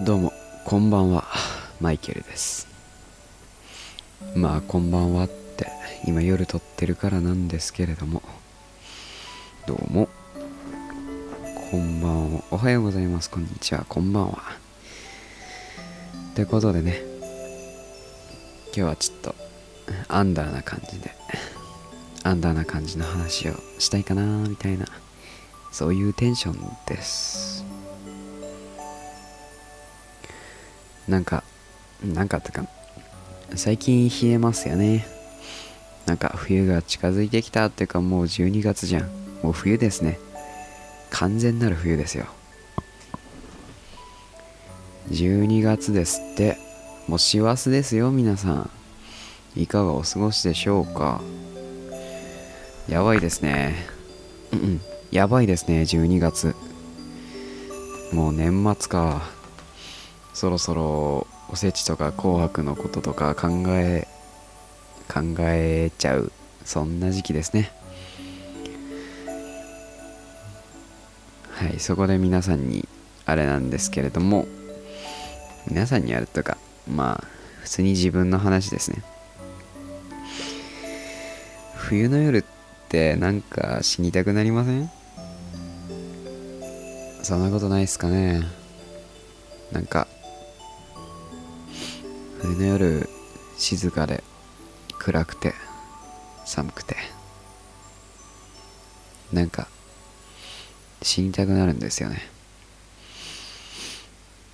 どうもこんばんは。マイケルです。まあこんばんはって今夜撮ってるからなんですけれども。どうも。こんばんは。おはようございます。こんにちは。こんばんは。ってことでね。今日はちょっとアンダーな感じでアンダーな感じの話をしたいかなみたいな。そういうテンションです。なんかなんかってか最近冷えますよね。なんか冬が近づいてきたっていうかもう12月じゃん。もう冬ですね。完全なる冬ですよ。12月ですってもう師走ですよ皆さん。いかがお過ごしでしょうか。やばいですね。うんうん。やばいですね12月。もう年末か。そろそろおせちとか紅白のこととか考え考えちゃうそんな時期ですね。はいそこで皆さんにあれなんですけれども皆さんにやるとかまあ普通に自分の話ですね。冬の夜ってなんか死にたくなりません？そんなことないっすかね。なんか冬の夜静かで暗くて寒くて。なんか死にたくなるんですよね。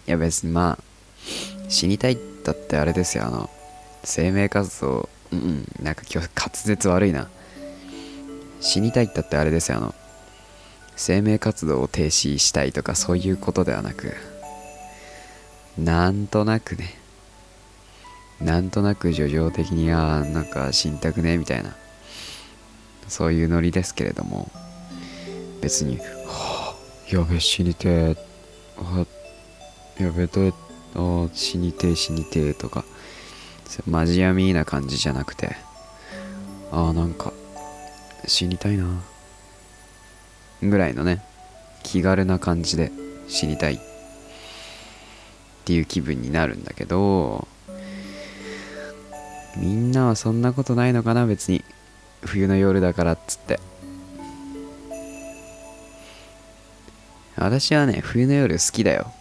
いや別にまあ死にたいだってあれですよ。あの生命活動うんうんなんか今日滑舌悪いな。死にたいったってあれですよ。あの生命活動を停止したいとかそういうことではなくなんとなくね。なんとなく叙情的にあなんか死にたくねみたいな。そういうノリですけれども。別に「はあやべ死にてえ。あやべどうあ死にて死にて」とか。マジヤミーな感じじゃなくて。ああなんか死にたいな。ぐらいのね気軽な感じで死にたいっていう気分になるんだけど。みんなはそんなことないのかな別に。冬の夜だからっつって。私はね冬の夜好きだよ。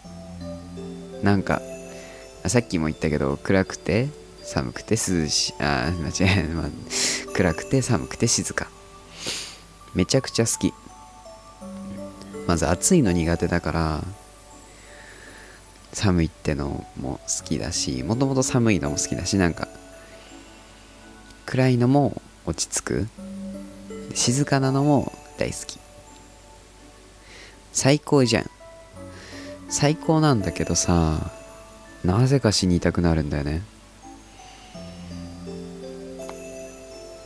なんかさっきも言ったけど暗くて寒くて涼しい。あ間違え、まあ、暗くて寒くて静か。めちゃくちゃ好き。まず暑いの苦手だから寒いってのも好きだしもともと寒いのも好きだしなんか暗いのも落ち着く。静かなのも大好き。最高じゃん。最高なんだけどさなぜか死にたくなるんだよね。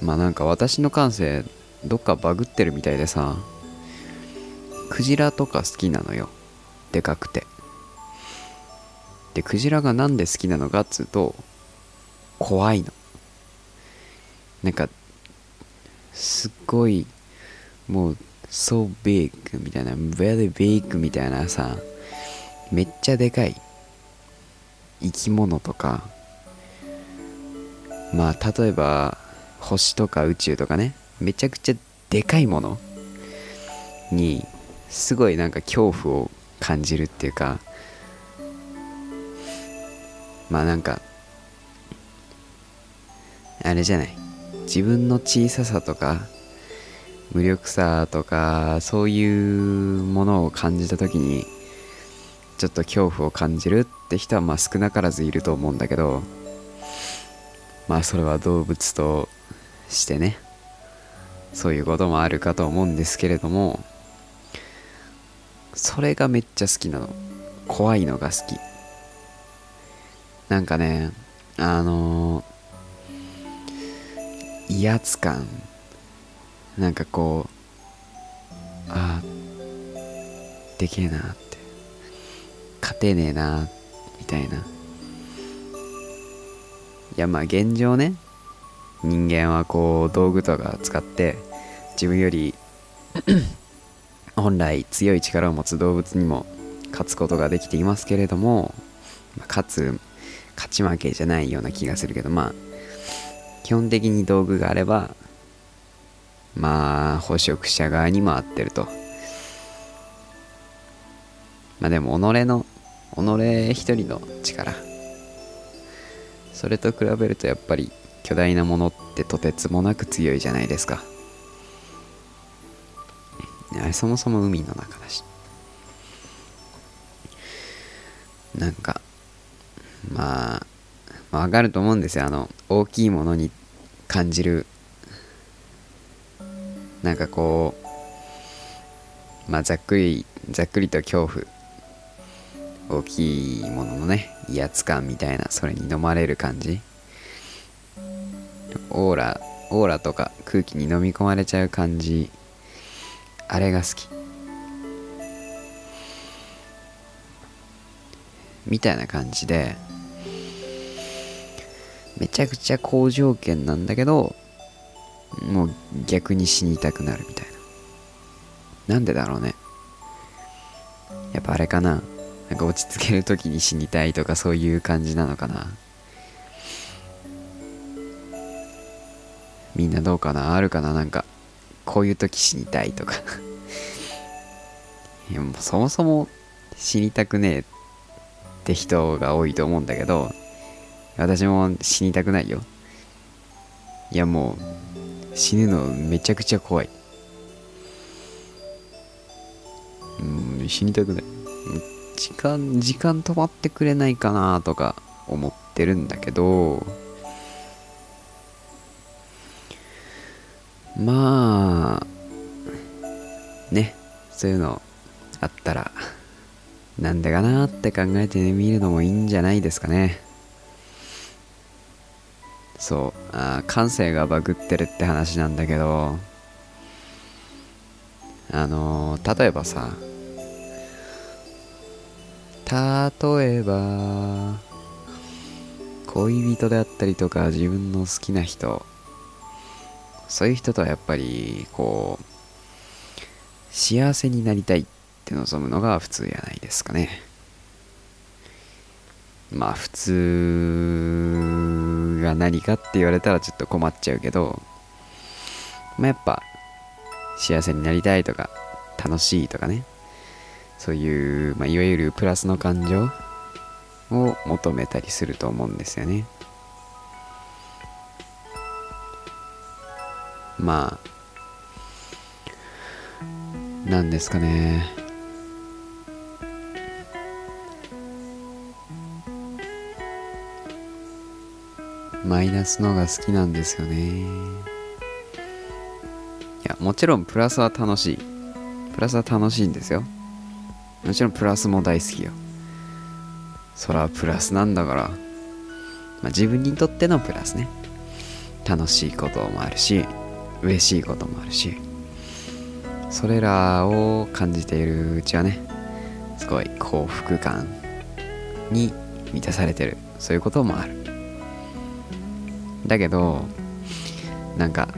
まあなんか私の感性どっかバグってるみたいでさクジラとか好きなのよ。でかくて。でクジラがなんで好きなのかっつうと怖いの。なんかすっごいもう so big みたいな very big みたいなさめっちゃでかい生き物とかまあ例えば星とか宇宙とかねめちゃくちゃでかいものにすごいなんか恐怖を感じるっていうかまあなんかあれじゃない。自分の小ささとか無力さとかそういうものを感じた時にちょっと恐怖を感じるって人はまあ少なからずいると思うんだけどまあそれは動物としてねそういうこともあるかと思うんですけれどもそれがめっちゃ好きなの。怖いのが好き。なんかねあのー威圧感。なんかこうああでけえなって。勝てねえなみたいな。いやまあ現状ね。人間はこう道具とか使って自分より本来強い力を持つ動物にも勝つことができていますけれどもまあ、勝つ勝ち負けじゃないような気がするけどまあ基本的に道具があればまあ捕食者側に回ってると。まあでも己の己一人の力。それと比べるとやっぱり巨大なものってとてつもなく強いじゃないですか。あれそもそも海の中だし。なんかまあ、わかると思うんですよ。あの大きいものに感じる。なんかこうまあざっくりざっくりと恐怖。大きいもののね威圧感みたいなそれに飲まれる感じ。オーラオーラとか空気に飲み込まれちゃう感じ。あれが好き。みたいな感じで。めちゃくちゃ好条件なんだけどもう逆に死にたくなるみたいな。なんでだろうね。やっぱあれかな。なんか落ち着ける時に死にたいとかそういう感じなのかな。みんなどうかな。あるかな。なんかこういう時死にたいとか。いやもうそもそも死にたくねえって人が多いと思うんだけど私も死にたくないよ。いやもう死ぬのめちゃくちゃ怖い。うん死にたくない。時間時間止まってくれないかなとか思ってるんだけど。まあねそういうのあったらなんでかなって考えてみるのもいいんじゃないですかね。そう。あ感性がバグってるって話なんだけどあのー、例えばさ例えば恋人であったりとか自分の好きな人そういう人とはやっぱりこう幸せになりたいって望むのが普通やないですかね。まあ普通が何かって言われたらちょっと困っちゃうけどまあやっぱ幸せになりたいとか楽しいとかね。そういう、まあ、いわゆるプラスの感情を求めたりすると思うんですよね。まあなんですかね。マイナスのが好きなんですよね。いやもちろんプラスは楽しい。プラスは楽しいんですよ。もちろんプラスも大好きよ。そらプラスなんだから、まあ、自分にとってのプラスね。楽しいこともあるし嬉しいこともあるし。それらを感じているうちはねすごい幸福感に満たされてる。そういうこともある。だけどなんか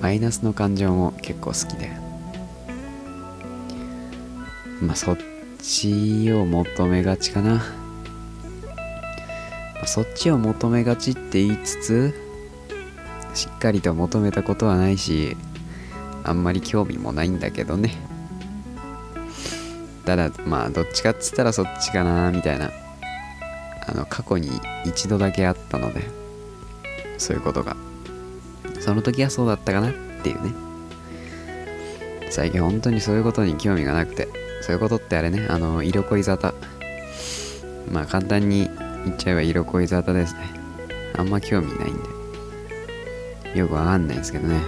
マイナスの感情も結構好きで。まあそっちを求めがちかな、そっちを求めがちって言いつつしっかりと求めたことはないしあんまり興味もないんだけどね。ただまあどっちかっつったらそっちかなみたいな。あの過去に一度だけあったので。そういうことが。その時はそうだったかなっていうね。最近本当にそういうことに興味がなくて。そういうことってあれねあの色恋沙汰。まあ簡単に言っちゃえば色恋沙汰ですね。あんま興味ないんで。よくわかんないですけどね。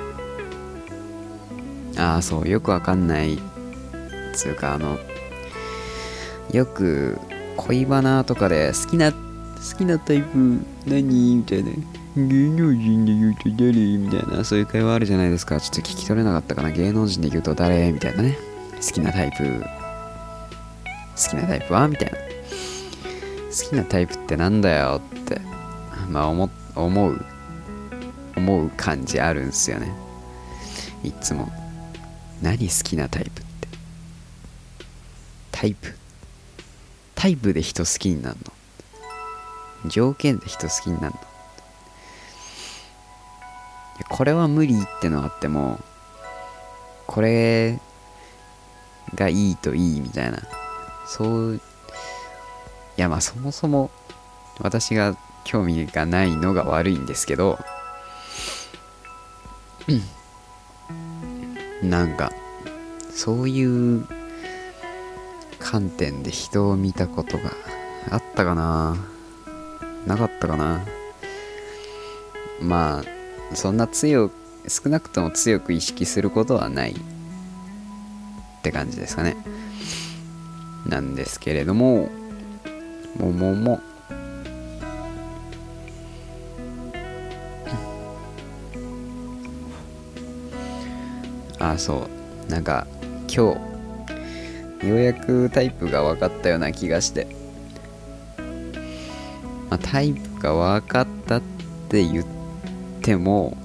ああそうよくわかんない。つうかあのよく恋バナとかで好きな好きなタイプ何？みたいな。芸能人で言うと誰みたいなそういう会話あるじゃないですか。ちょっと聞き取れなかったかな。芸能人で言うと誰みたいなね。好きなタイプ。好きなタイプはみたいな。好きなタイプってなんだよって。まあ思思う思う感じあるんすよね。いつも。何好きなタイプって？タイプ？タイプで人好きになるの？条件で人好きになるの？これは無理ってのあってもこれがいいといいみたいな。そういやまあそもそも私が興味がないのが悪いんですけどなんかそういう観点で人を見たことがあったかな。なかったかな。まあそんな強く少なくとも強く意識することはない。って感じですかね。なんですけれどもももも。あそう。なんか今日ようやくタイプが分かったような気がして、まあ、タイプが分かったって言っても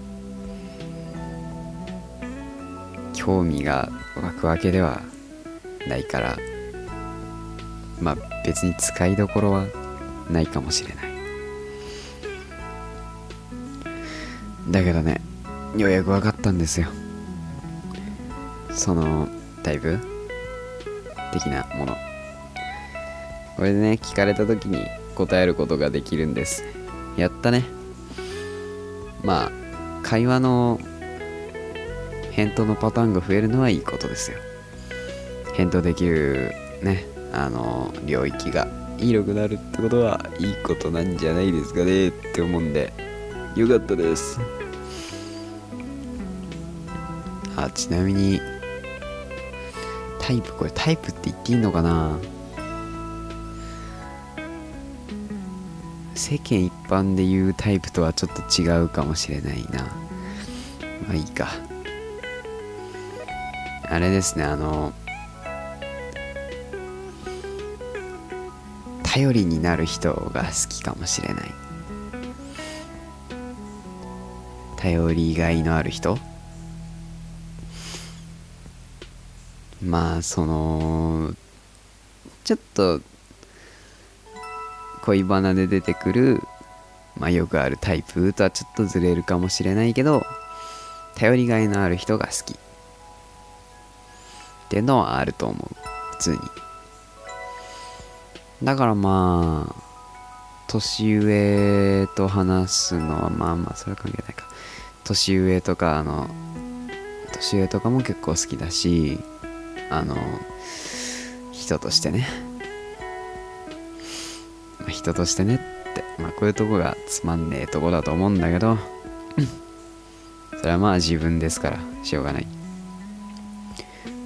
興味が湧くわけではないからまあ別に使いどころはないかもしれない。だけどねようやく分かったんですよ。そのタイプ？的なもの。これでね聞かれた時に答えることができるんです。やったね。まあ会話の返答のパターンが増えるのはいいことですよ。返答できるねあの領域が広くなるってことはいいことなんじゃないですかねって思うんでよかったです。あちなみにタイプこれタイプって言っていいのかな？世間一般で言うタイプとはちょっと違うかもしれないな。まあいいか。あれですねあの頼りになる人が好きかもしれない。頼りがいのある人？まあそのちょっと恋バナで出てくるまあよくあるタイプとはちょっとずれるかもしれないけど頼りがいのある人が好き。っていうのはあると思う。普通に。だからまあ年上と話すのはまあまあそれは関係ないか。年上とかあの年上とかも結構好きだしあの人としてね、まあ、人としてねってまあこういうとこがつまんねえとこだと思うんだけどそれはまあ自分ですからしょうがない。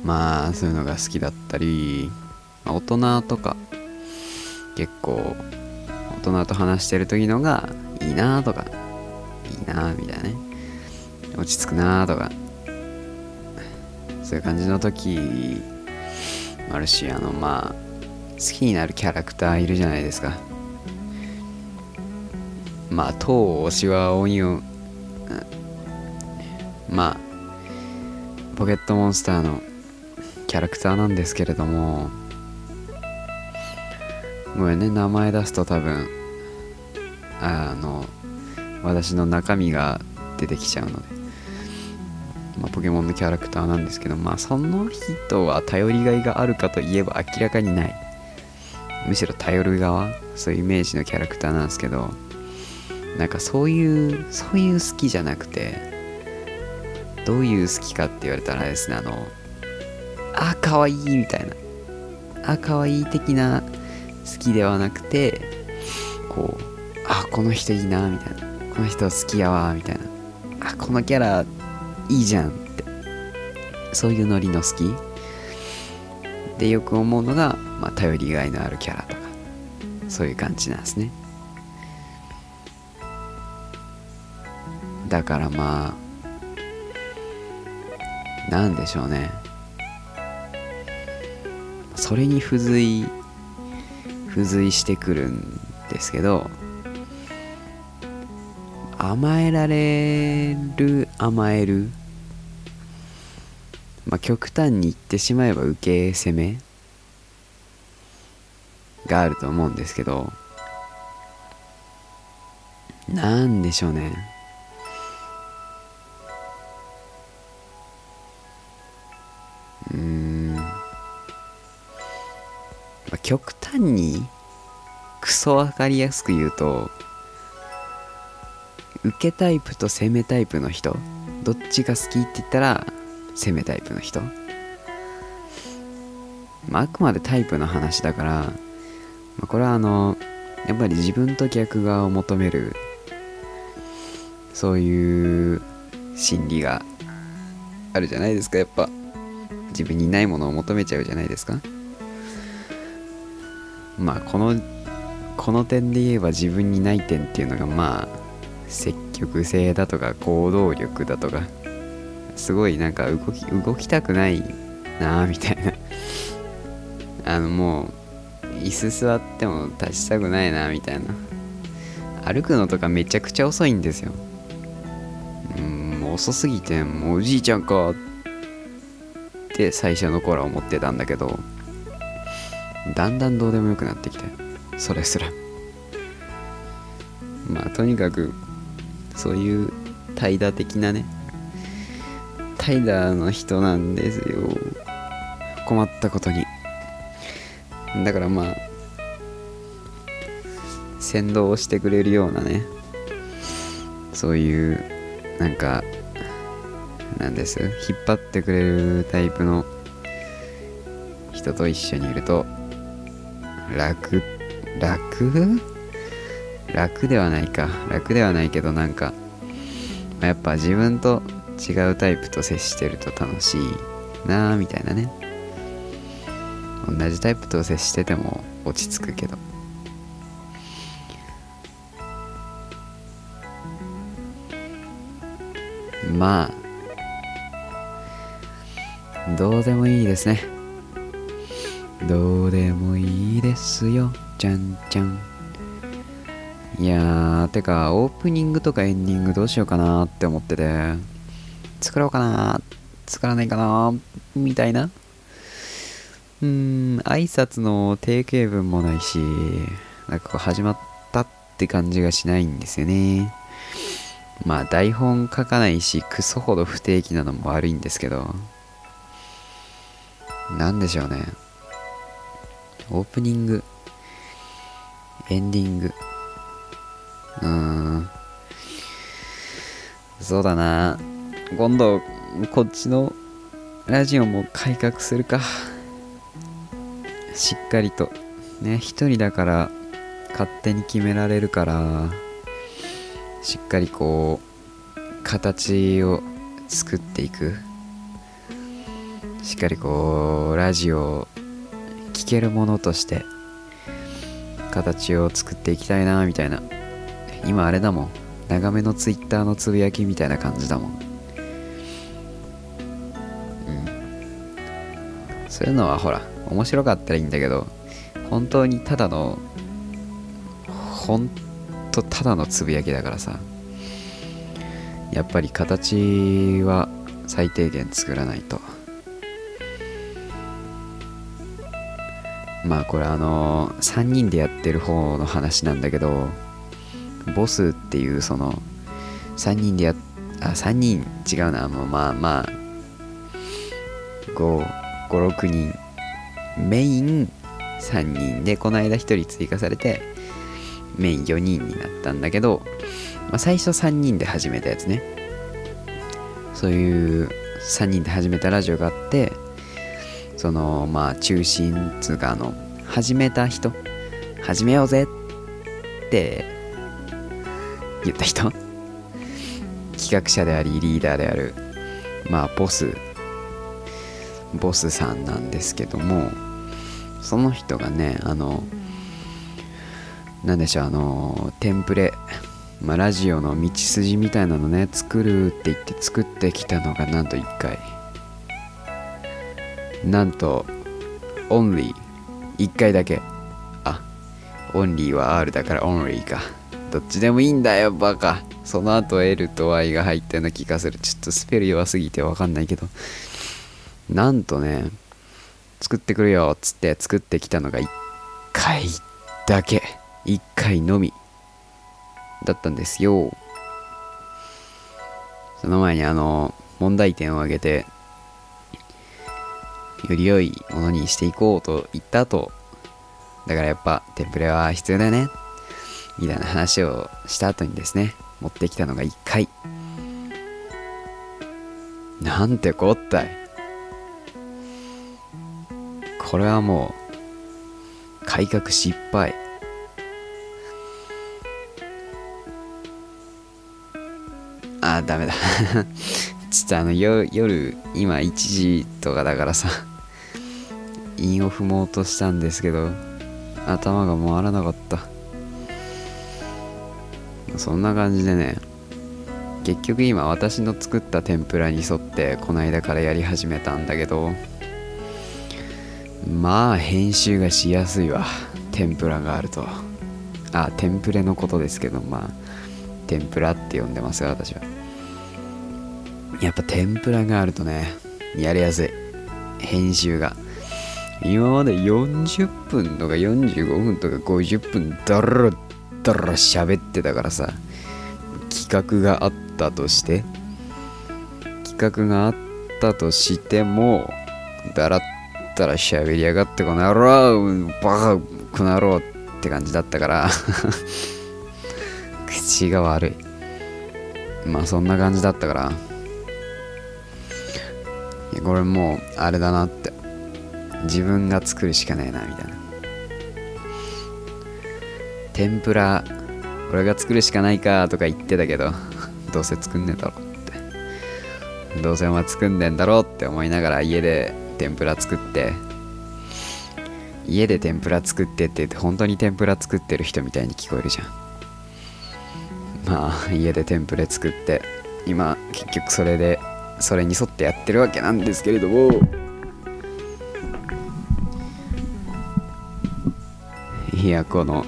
まあそういうのが好きだったり、まあ、大人とか結構大人と話してる時のがいいなとかいいなみたいなね。落ち着くなとかそういう感じの時もあるしあのまあ好きになるキャラクターいるじゃないですか。まあ当推しはオニオン、まあポケットモンスターのキャラクターなんですけれども。ごめんね名前出すと多分あの私の中身が出てきちゃうので。まあ、ポケモンのキャラクターなんですけど、まあ、その人は頼りがいがあるかといえば明らかにない。むしろ頼る側、そういうイメージのキャラクターなんですけど、なんかそういう、そういう好きじゃなくて、どういう好きかって言われたらあれですね、あの、あ、かわいいみたいな、あ、かわいい的な好きではなくて、こう、あ、この人いいな、みたいな、この人好きやわ、みたいな、あ、このキャラいいじゃんってそういうノリの好き。でよく思うのが、まあ、頼りがいのあるキャラとかそういう感じなんですね。だからまあなんでしょうね。それに付随付随してくるんですけど甘えられる甘えるまあ極端に言ってしまえば受け攻めがあると思うんですけどなんでしょうね。あ、極端にクソ分かりやすく言うと受けタイプと攻めタイプの人どっちが好きって言ったら攻めタイプの人、まあ、あくまでタイプの話だから、まあ、これはあのやっぱり自分と逆側を求めるそういう心理があるじゃないですかやっぱ。自分にないものを求めちゃうじゃないですか。まあこのこの点で言えば自分にない点っていうのがまあ積極性だとか行動力だとかすごいなんか動き動きたくないなあみたいな。あのもう椅子座っても立ちたくないなみたいな。歩くのとかめちゃくちゃ遅いんですよ。うんもう遅すぎてもうおじいちゃんかって最初の頃は思ってたんだけど。だんだんどうでもよくなってきてそれすら。まあとにかくそういう怠惰的なね怠惰の人なんですよ。困ったことに。だからまあ先導をしてくれるようなねそういうなんかなんです？引っ張ってくれるタイプの人と一緒にいると楽楽？楽ではないか。楽ではないけどなんかやっぱ自分と違うタイプと接してると楽しいなあみたいなね。同じタイプと接してても落ち着くけど。まあどうでもいいですね。どうでもいいですよ。じゃんじゃん。いやーてかオープニングとかエンディングどうしようかなって思ってて。作ろうかな作らないかなみたいな。うーん挨拶の定型文もないしなんかこう始まったって感じがしないんですよね。まあ台本書かないしクソほど不定期なのも悪いんですけど。なんでしょうね。オープニング。エンディング。うーん。そうだな。今度こっちのラジオも改革するか。しっかりと。ね一人だから勝手に決められるからしっかりこう形を作っていく。しっかりこうラジオけるものとして形を作っていきたいなみたいな。今あれだもん。長めのツイッターのつぶやきみたいな感じだもん。うん。そういうのはほら面白かったらいいんだけど本当にただのほんとただのつぶやきだからさやっぱり形は最低限作らないと。まあこれあの3人でやってる方の話なんだけどボスっていうその3人でやあ3人違うなもうまあまあ556人。メイン3人でこの間1人追加されてメイン4人になったんだけど、まあ、最初3人で始めたやつね。そういう3人で始めたラジオがあってそのまあ中心つうかあの始めた人始めようぜって言った人企画者でありリーダーであるまあボスボスさんなんですけどもその人がねあのなんでしょうあのテンプレ、まあ、ラジオの道筋みたいなのね作るって言って作ってきたのがなんと1回。なんとオンリー1回だけ。あオンリーは R だからオンリーか。どっちでもいいんだよバカ。その後 L と Y が入ったような気がする。ちょっとスペル弱すぎてわかんないけど。なんとね作ってくるよっつって作ってきたのが1回だけ。1回のみ。だったんですよ。その前にあの問題点を挙げてより良いものにしていこうと言った後だからやっぱテンプレは必要だよね。みたいな話をした後にですね持ってきたのが1回。なんてこったい。これはもう改革失敗。あダメだ。ちょっとあの夜今1時とかだからさ韻を踏もうとしたんですけど頭が回らなかった。そんな感じでね結局今私の作った天ぷらに沿ってこの間からやり始めたんだけどまあ編集がしやすいわ天ぷらがあると。あテンプレのことですけどまあ天ぷらって呼んでますよ私は。やっぱ天ぷらがあるとねやりやすい。編集が。今まで40分とか45分とか50分だらだら喋ってたからさ企画があったとして企画があったとしてもだらったら喋りやがってこの野郎バカこの野郎って感じだったから 口が悪い。まあそんな感じだったから。これもうあれだなって。自分が作るしかないなみたいな。天ぷら俺が作るしかないかとか言ってたけどどうせ作んねえだろって。どうせお前作んねえんだろって思いながら家で天ぷら作って家で天ぷら作ってって言って本当に天ぷら作ってる人みたいに聞こえるじゃん。まあ家で天ぷら作って今結局それでそれに沿ってやってるわけなんですけれども。いやこの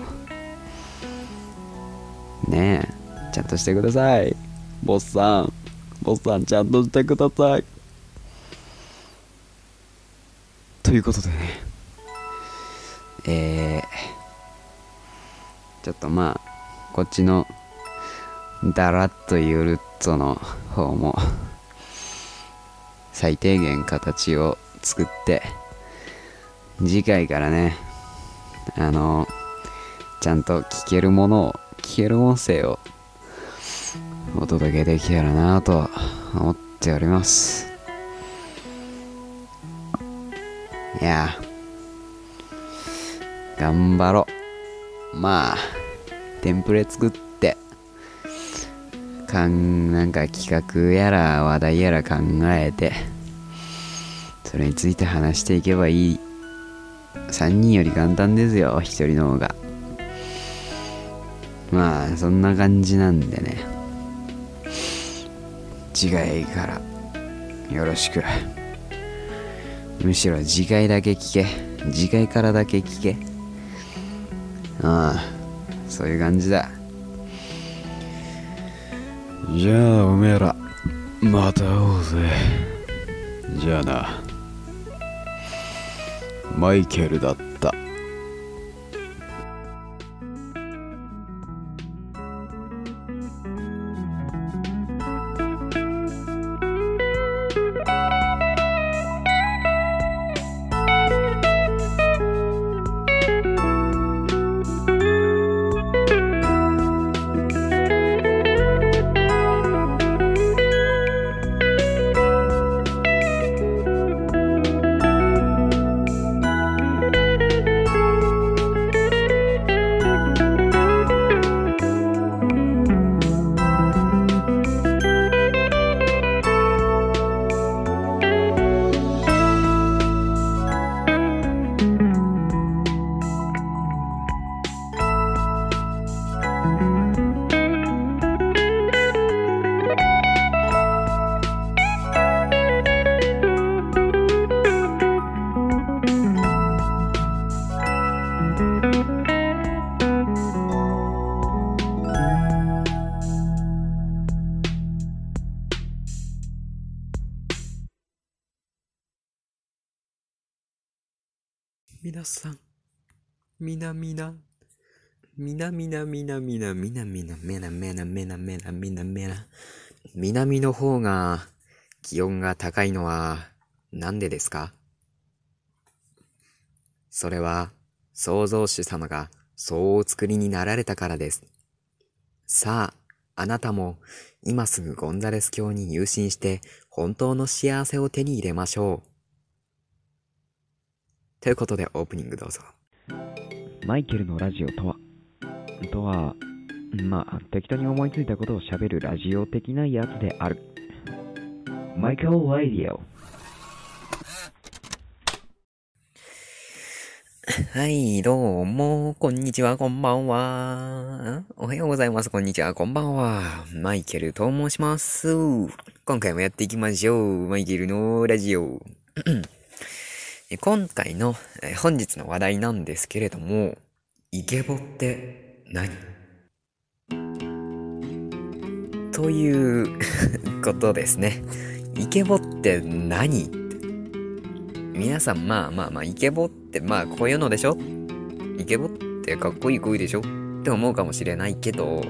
ねえちゃんとしてください。ボスさんボスさんちゃんとしてください。ということでね。えー、ちょっとまあこっちのダラッとゆるっとの方も最低限形を作って次回からねあのちゃんと聞けるものを聞ける音声をお届けできたらなと思っております。いや頑張ろ。うまあテンプレ作ってかんなんか企画やら話題やら考えてそれについて話していけばいい。3人より簡単ですよ1人の方が。まあそんな感じなんでね。次回からよろしく。むしろ次回だけ聞け。次回からだけ聞け。ああそういう感じだ。じゃあおめえらまた会おうぜ。じゃあな。マイケルだった皆さん、みなみな、みなみなみなみなみなみなめなめなめなめなみなめな。南の方が気温が高いのはなんでですかそれは創造主様がそうお作りになられたからです。さあ、あなたも今すぐゴンザレス教に入信して本当の幸せを手に入れましょう。ということでオープニングどうぞ。マイケルのラジオとはとは、まあ、適当に思いついたことを喋るラジオ的なやつである。マイケル・ラディオ。はい、どうも、こんにちは、こんばんは。おはようございます、こんにちは、こんばんは。マイケルと申します。今回もやっていきましょう。マイケルのラジオ。今回の本日の話題なんですけれども、イケボって何？ということですね。イケボって何？皆さんまあまあまあイケボってまあこういうのでしょ？イケボってかっこいい声でしょ？って思うかもしれないけど、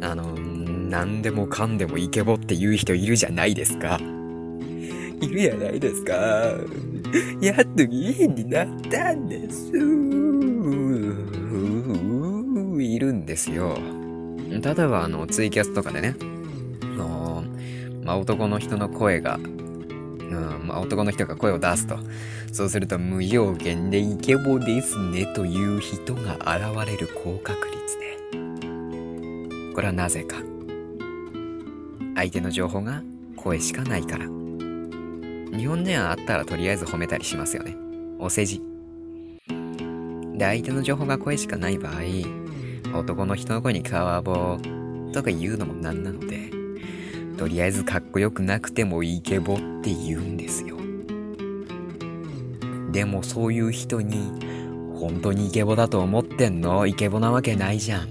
あの、何でもかんでもイケボって言う人いるじゃないですか。いるじゃないですか。やっと家になったんです。いるんですよ。例えば、あの、ツイキャスとかでね、あのまあ、男の人の声が、うん、まあ、男の人が声を出すと。そうすると、無条件でイケボですねという人が現れる高確率で。これはなぜか。相手の情報が声しかないから。日本人はあったらとりあえず褒めたりしますよね。お世辞。で、相手の情報が声しかない場合、男の人の声に川棒とか言うのもなんなので、とりあえずかっこよくなくてもイケボって言うんですよ。でもそういう人に、本当にイケボだと思ってんの？イケボなわけないじゃん。っ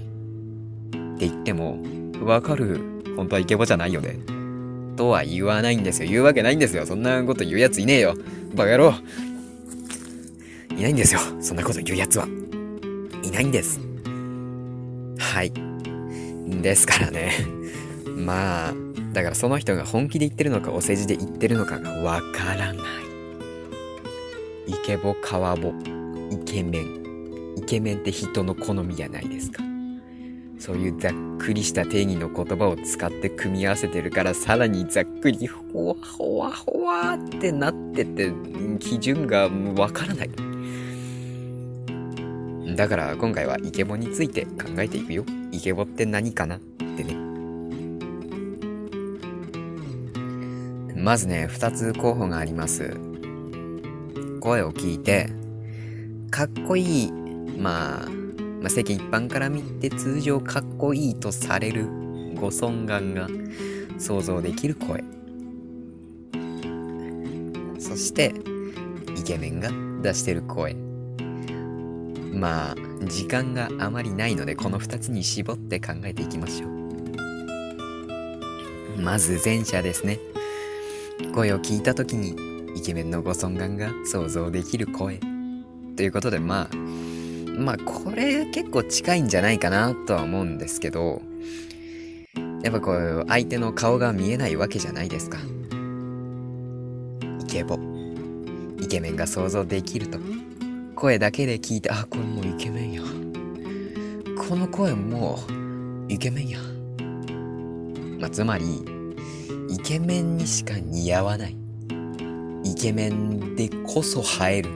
て言っても、わかる？本当はイケボじゃないよね。とは言わないんですよ。言うわけないんですよ。そんなこと言うやついねえよ。バカ野郎。いないんですよ。そんなこと言うやつは。いないんです。はい。ですからね。まあ、だからその人が本気で言ってるのかお世辞で言ってるのかがわからない。イケボ、カワボ、イケメン。イケメンって人の好みじゃないですか。そういうざっくりした定義の言葉を使って組み合わせてるからさらにざっくりほわほわほわってなってて基準がわからない。だから今回はイケボについて考えていくよ。イケボって何かな？ってね。まずね、二つ候補があります。声を聞いて、かっこいい、まあ、まあ、世間一般から見て通常かっこいいとされるご尊顔が想像できる声。そして、イケメンが出してる声。まあ、時間があまりないので、この2つに絞って考えていきましょう。まず前者ですね。声を聞いた時に、イケメンのご尊顔が想像できる声。ということで、まあ、まあ、これ結構近いんじゃないかなとは思うんですけど、やっぱこう、相手の顔が見えないわけじゃないですか。イケボ。イケメンが想像できると。声だけで聞いて、あ、これもうイケメンや。この声もうイケメンや。まあ、つまり、イケメンにしか似合わない。イケメンでこそ映える。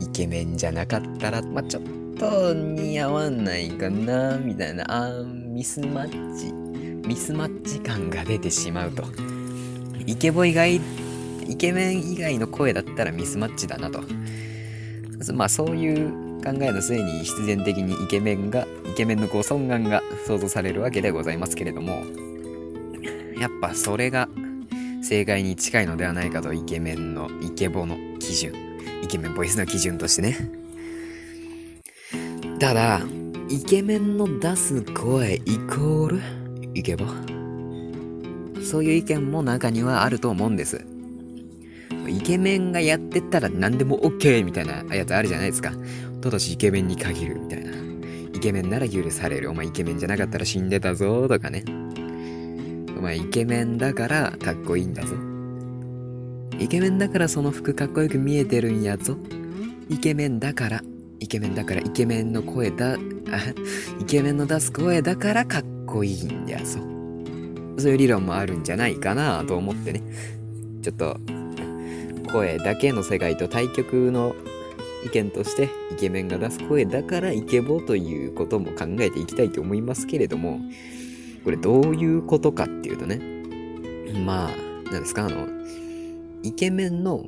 イケメンじゃなかったら、まあ、ちょっと似合わないかな、みたいな、あミスマッチ、ミスマッチ感が出てしまうと。イケボ以外、イケメン以外の声だったらミスマッチだなと。まあそういう考えの末に必然的にイケメンが、イケメンのご尊顔が想像されるわけでございますけれども、やっぱそれが正解に近いのではないかとイケメンのイケボの基準、イケメンボイスの基準としてね。ただ、イケメンの出す声イコールイケボそういう意見も中にはあると思うんです。イケメンがやってたら何でも OK みたいなやつあるじゃないですか。ただしイケメンに限るみたいな。イケメンなら許される。お前イケメンじゃなかったら死んでたぞとかね。お前イケメンだからかっこいいんだぞ。イケメンだからその服かっこよく見えてるんやぞ。イケメンだから、イケメンだからイケメンの声だ、イケメンの出す声だからかっこいいんやぞ。そういう理論もあるんじゃないかなと思ってね。ちょっと、声だけの世界と対極の意見としてイケメンが出す声だからイケボということも考えていきたいと思いますけれどもこれどういうことかっていうとねまあ何ですかあのイケメンの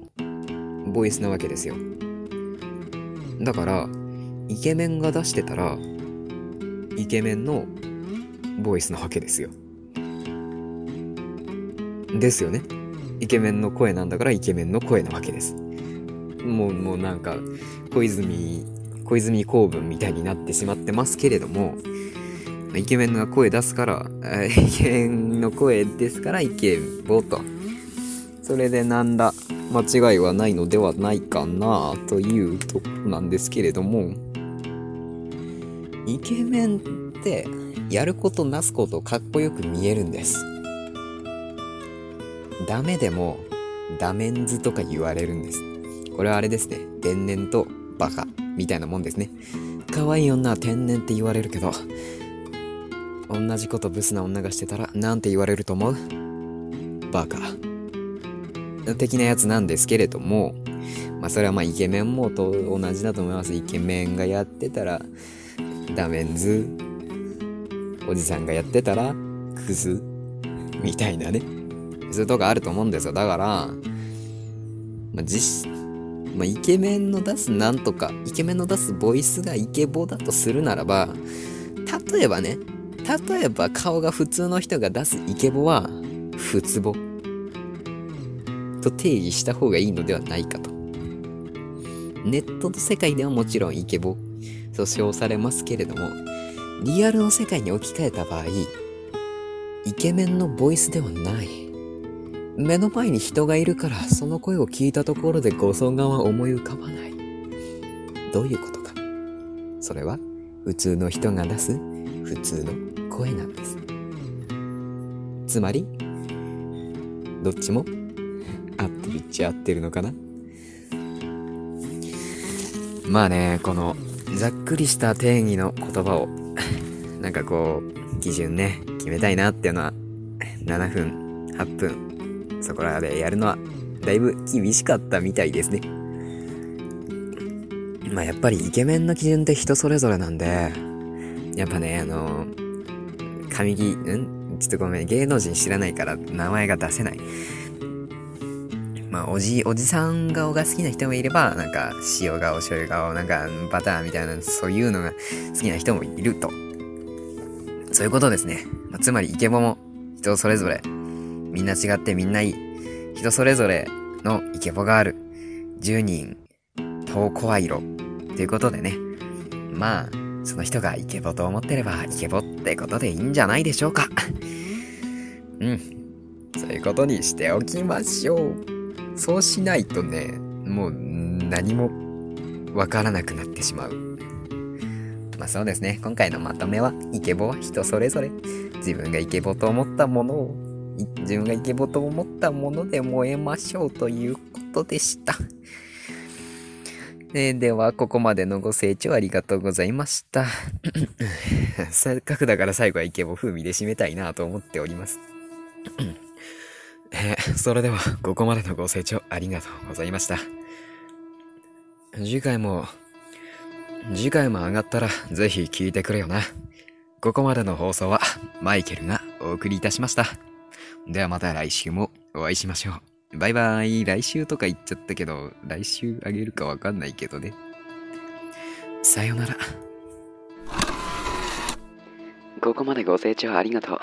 ボイスなわけですよ。だからイケメンが出してたらイケメンのボイスなわけですよ。ですよね。イケメンの声なんだからイケメンの声なわけですもう、もうなんか、小泉、小泉公文みたいになってしまってますけれども、イケメンが声出すから、イケメンの声ですからイケボと。それでなんだ、間違いはないのではないかなというとこなんですけれども、イケメンってやることなすことかっこよく見えるんです。ダメでもダメンズとか言われるんです。これはあれですね。天然とバカみたいなもんですね。可愛い女は天然って言われるけど、同じことブスな女がしてたらなんて言われると思う？バカ。的なやつなんですけれども、まあそれはまあイケメンもと同じだと思います。イケメンがやってたらダメンズ、おじさんがやってたらクズみたいなね。そういうとこあると思うんですよ。だから、まあ、実まあ、イケメンの出すなんとか、イケメンの出すボイスがイケボだとするならば、例えばね、例えば顔が普通の人が出すイケボは、普通ボと定義した方がいいのではないかと。ネットの世界ではもちろんイケボと称されますけれども、リアルの世界に置き換えた場合、イケメンのボイスではない。目の前に人がいるからその声を聞いたところでご尊顔は思い浮かばない。どういうことか。それは普通の人が出す普通の声なんです。つまり、どっちも合ってるっちゃ合ってるのかな？まあね、このざっくりした定義の言葉をなんかこう、基準ね、決めたいなっていうのは7分、8分、そこらでやるのはだいぶ厳しかったみたいですね。まあやっぱりイケメンの基準って人それぞれなんで、やっぱね、あの、神木、ん？ちょっとごめん、芸能人知らないから名前が出せない。まあ、おじ、おじさん顔が好きな人もいれば、なんか、塩顔、醤油顔、なんか、バターみたいな、そういうのが好きな人もいると。そういうことですね。まあ、つまり、イケボも人それぞれみんな違ってみんないい。人それぞれのイケボがある。10人、遠声色。ということでね。まあ、その人がイケボと思ってればイケボってことでいいんじゃないでしょうか。うん。そういうことにしておきましょう。そうしないとね、もう何もわからなくなってしまう。まあそうですね。今回のまとめは、イケボは人それぞれ。自分がイケボと思ったものを自分がイケボと思ったもので燃えましょうということでした。えでは、ここまでのご清聴ありがとうございました。せっかくだから最後はイケボ風味で締めたいなと思っております。えー、それでは、ここまでのご清聴ありがとうございました。次回も、次回も上がったらぜひ聞いてくれよな。ここまでの放送はマイケルがお送りいたしました。ではまた来週もお会いしましょう。バイバイ。来週とか言っちゃったけど、来週あげるかわかんないけどね。さよなら。ここまでご清聴ありがとう。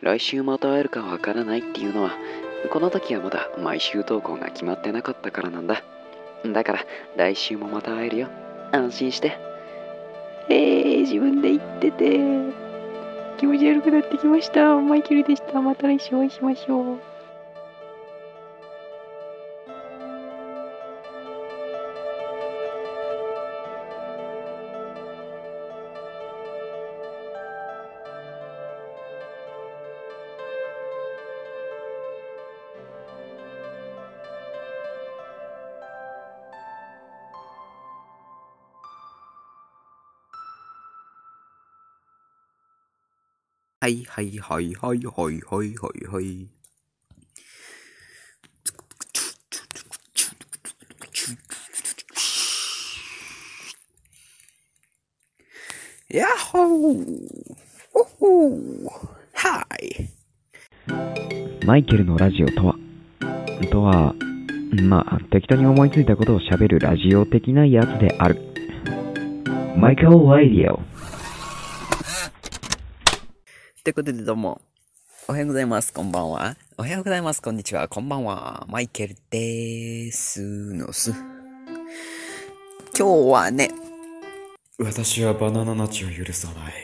来週また会えるかわからないっていうのは、この時はまだ毎週投稿が決まってなかったからなんだ。だから、来週もまた会えるよ。安心して。えー、自分で言ってて。気持ち悪くなってきました。マイケルでした。また来週お会いしましょう。はいはいはいはいはいはいはいはい。やっほーほほーはいマイケルのラジオとは？とは、まあ、適当に思いついたことを喋るラジオ的なやつである。マイケル・ラディオ。ってことでどうも、おはようございます、こんばんは。おはようございます、こんにちは、こんばんは。マイケルでーすのす。今日はね、私はバナナナチを許さない。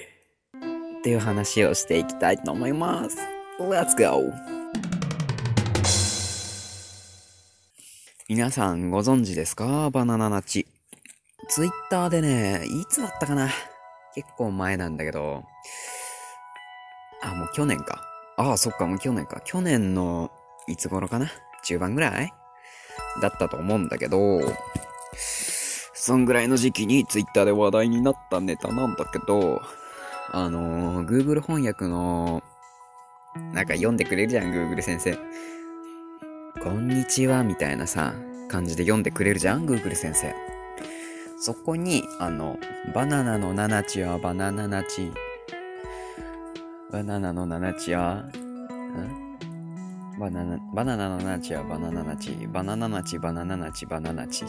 っていう話をしていきたいと思います。Let's go! 皆さんご存知ですか？バナナナチ。ツイッターでね、いつだったかな？結構前なんだけど、あ、もう去年か。ああ、そっか、もう去年か。去年の、いつ頃かな？中盤ぐらい？だったと思うんだけど、そんぐらいの時期にツイッターで話題になったネタなんだけど、あのー、Google 翻訳の、なんか読んでくれるじゃん、Google 先生。こんにちは、みたいなさ、感じで読んでくれるじゃん、Google 先生。そこに、あの、バナナのナナチはバナナナチ。バナナのナナチは、バナナ、バナナのナチはバナナナチ。バナナナチ、バナナナチ、バナナナチ。っ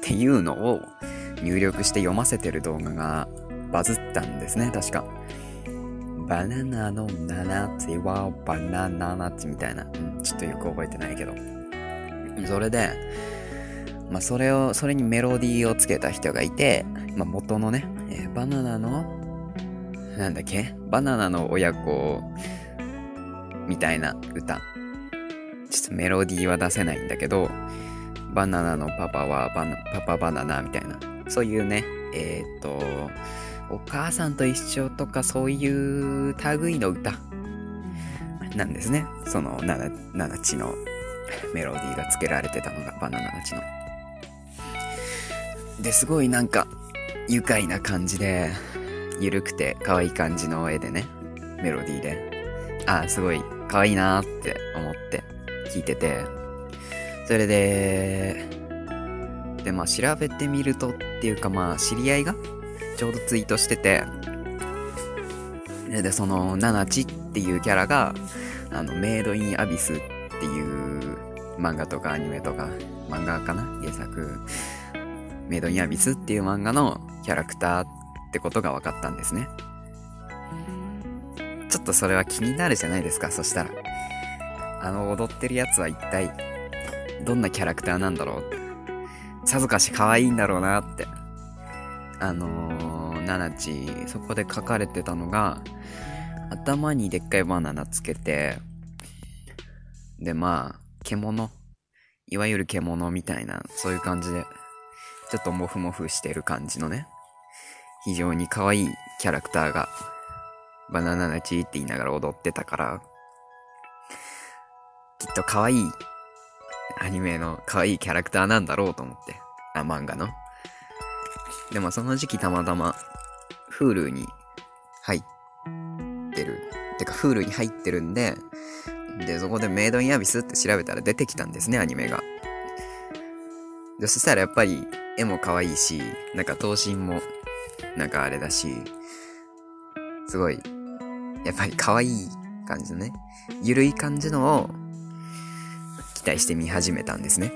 ていうのを入力して読ませてる動画がバズったんですね、確か。バナナのナナチはバナナナチみたいな。うん、ちょっとよく覚えてないけど。それで、まあ、それを、それにメロディーをつけた人がいて、まあ、元のね、えーバナナの、なんだっけ？バナナの親子みたいな歌。ちょっとメロディーは出せないんだけど、バナナのパパはバナパパバナナみたいな。そういうね、えーっと、お母さんと一緒とかそういう類の歌なんですね。そのナナ、ナナチのメロディーがつけられてたのがバナナナチの。で、すごいなんか愉快な感じで、ゆるくて可愛い感じの絵でね、メロディーで。あ、すごい可愛いなーって思って聞いてて、それで、で、まあ調べてみるとっていうかまあ知り合いがちょうどツイートしてて、で、でその、ナナチっていうキャラが、あの、メイドインアビスっていう漫画とかアニメとか、漫画かな？原作。メイドインアビスっていう漫画のキャラクターってことが分かったんですね。ちょっとそれは気になるじゃないですか、そしたら。あの踊ってるやつは一体どんなキャラクターなんだろう。さぞかし可愛いんだろうなって。あのー、ナナチ、そこで書かれてたのが、頭にでっかいバナナつけて、で、まあ、獣。いわゆる獣みたいな、そういう感じで、ちょっとモフモフしてる感じのね、非常に可愛いキャラクターが、バナナナチーって言いながら踊ってたから、きっと可愛いアニメの可愛いキャラクターなんだろうと思って。あ、漫画の。でもその時期たまたま、Hulu に入ってる。てか Hulu に入ってるんで、で、そこでメイドインアビスって調べたら出てきたんですね、アニメが。で、そしたらやっぱり絵も可愛いし、なんか頭身もなんかあれだし、すごい、やっぱり可愛い感じのね、ゆるい感じのを期待して見始めたんですね。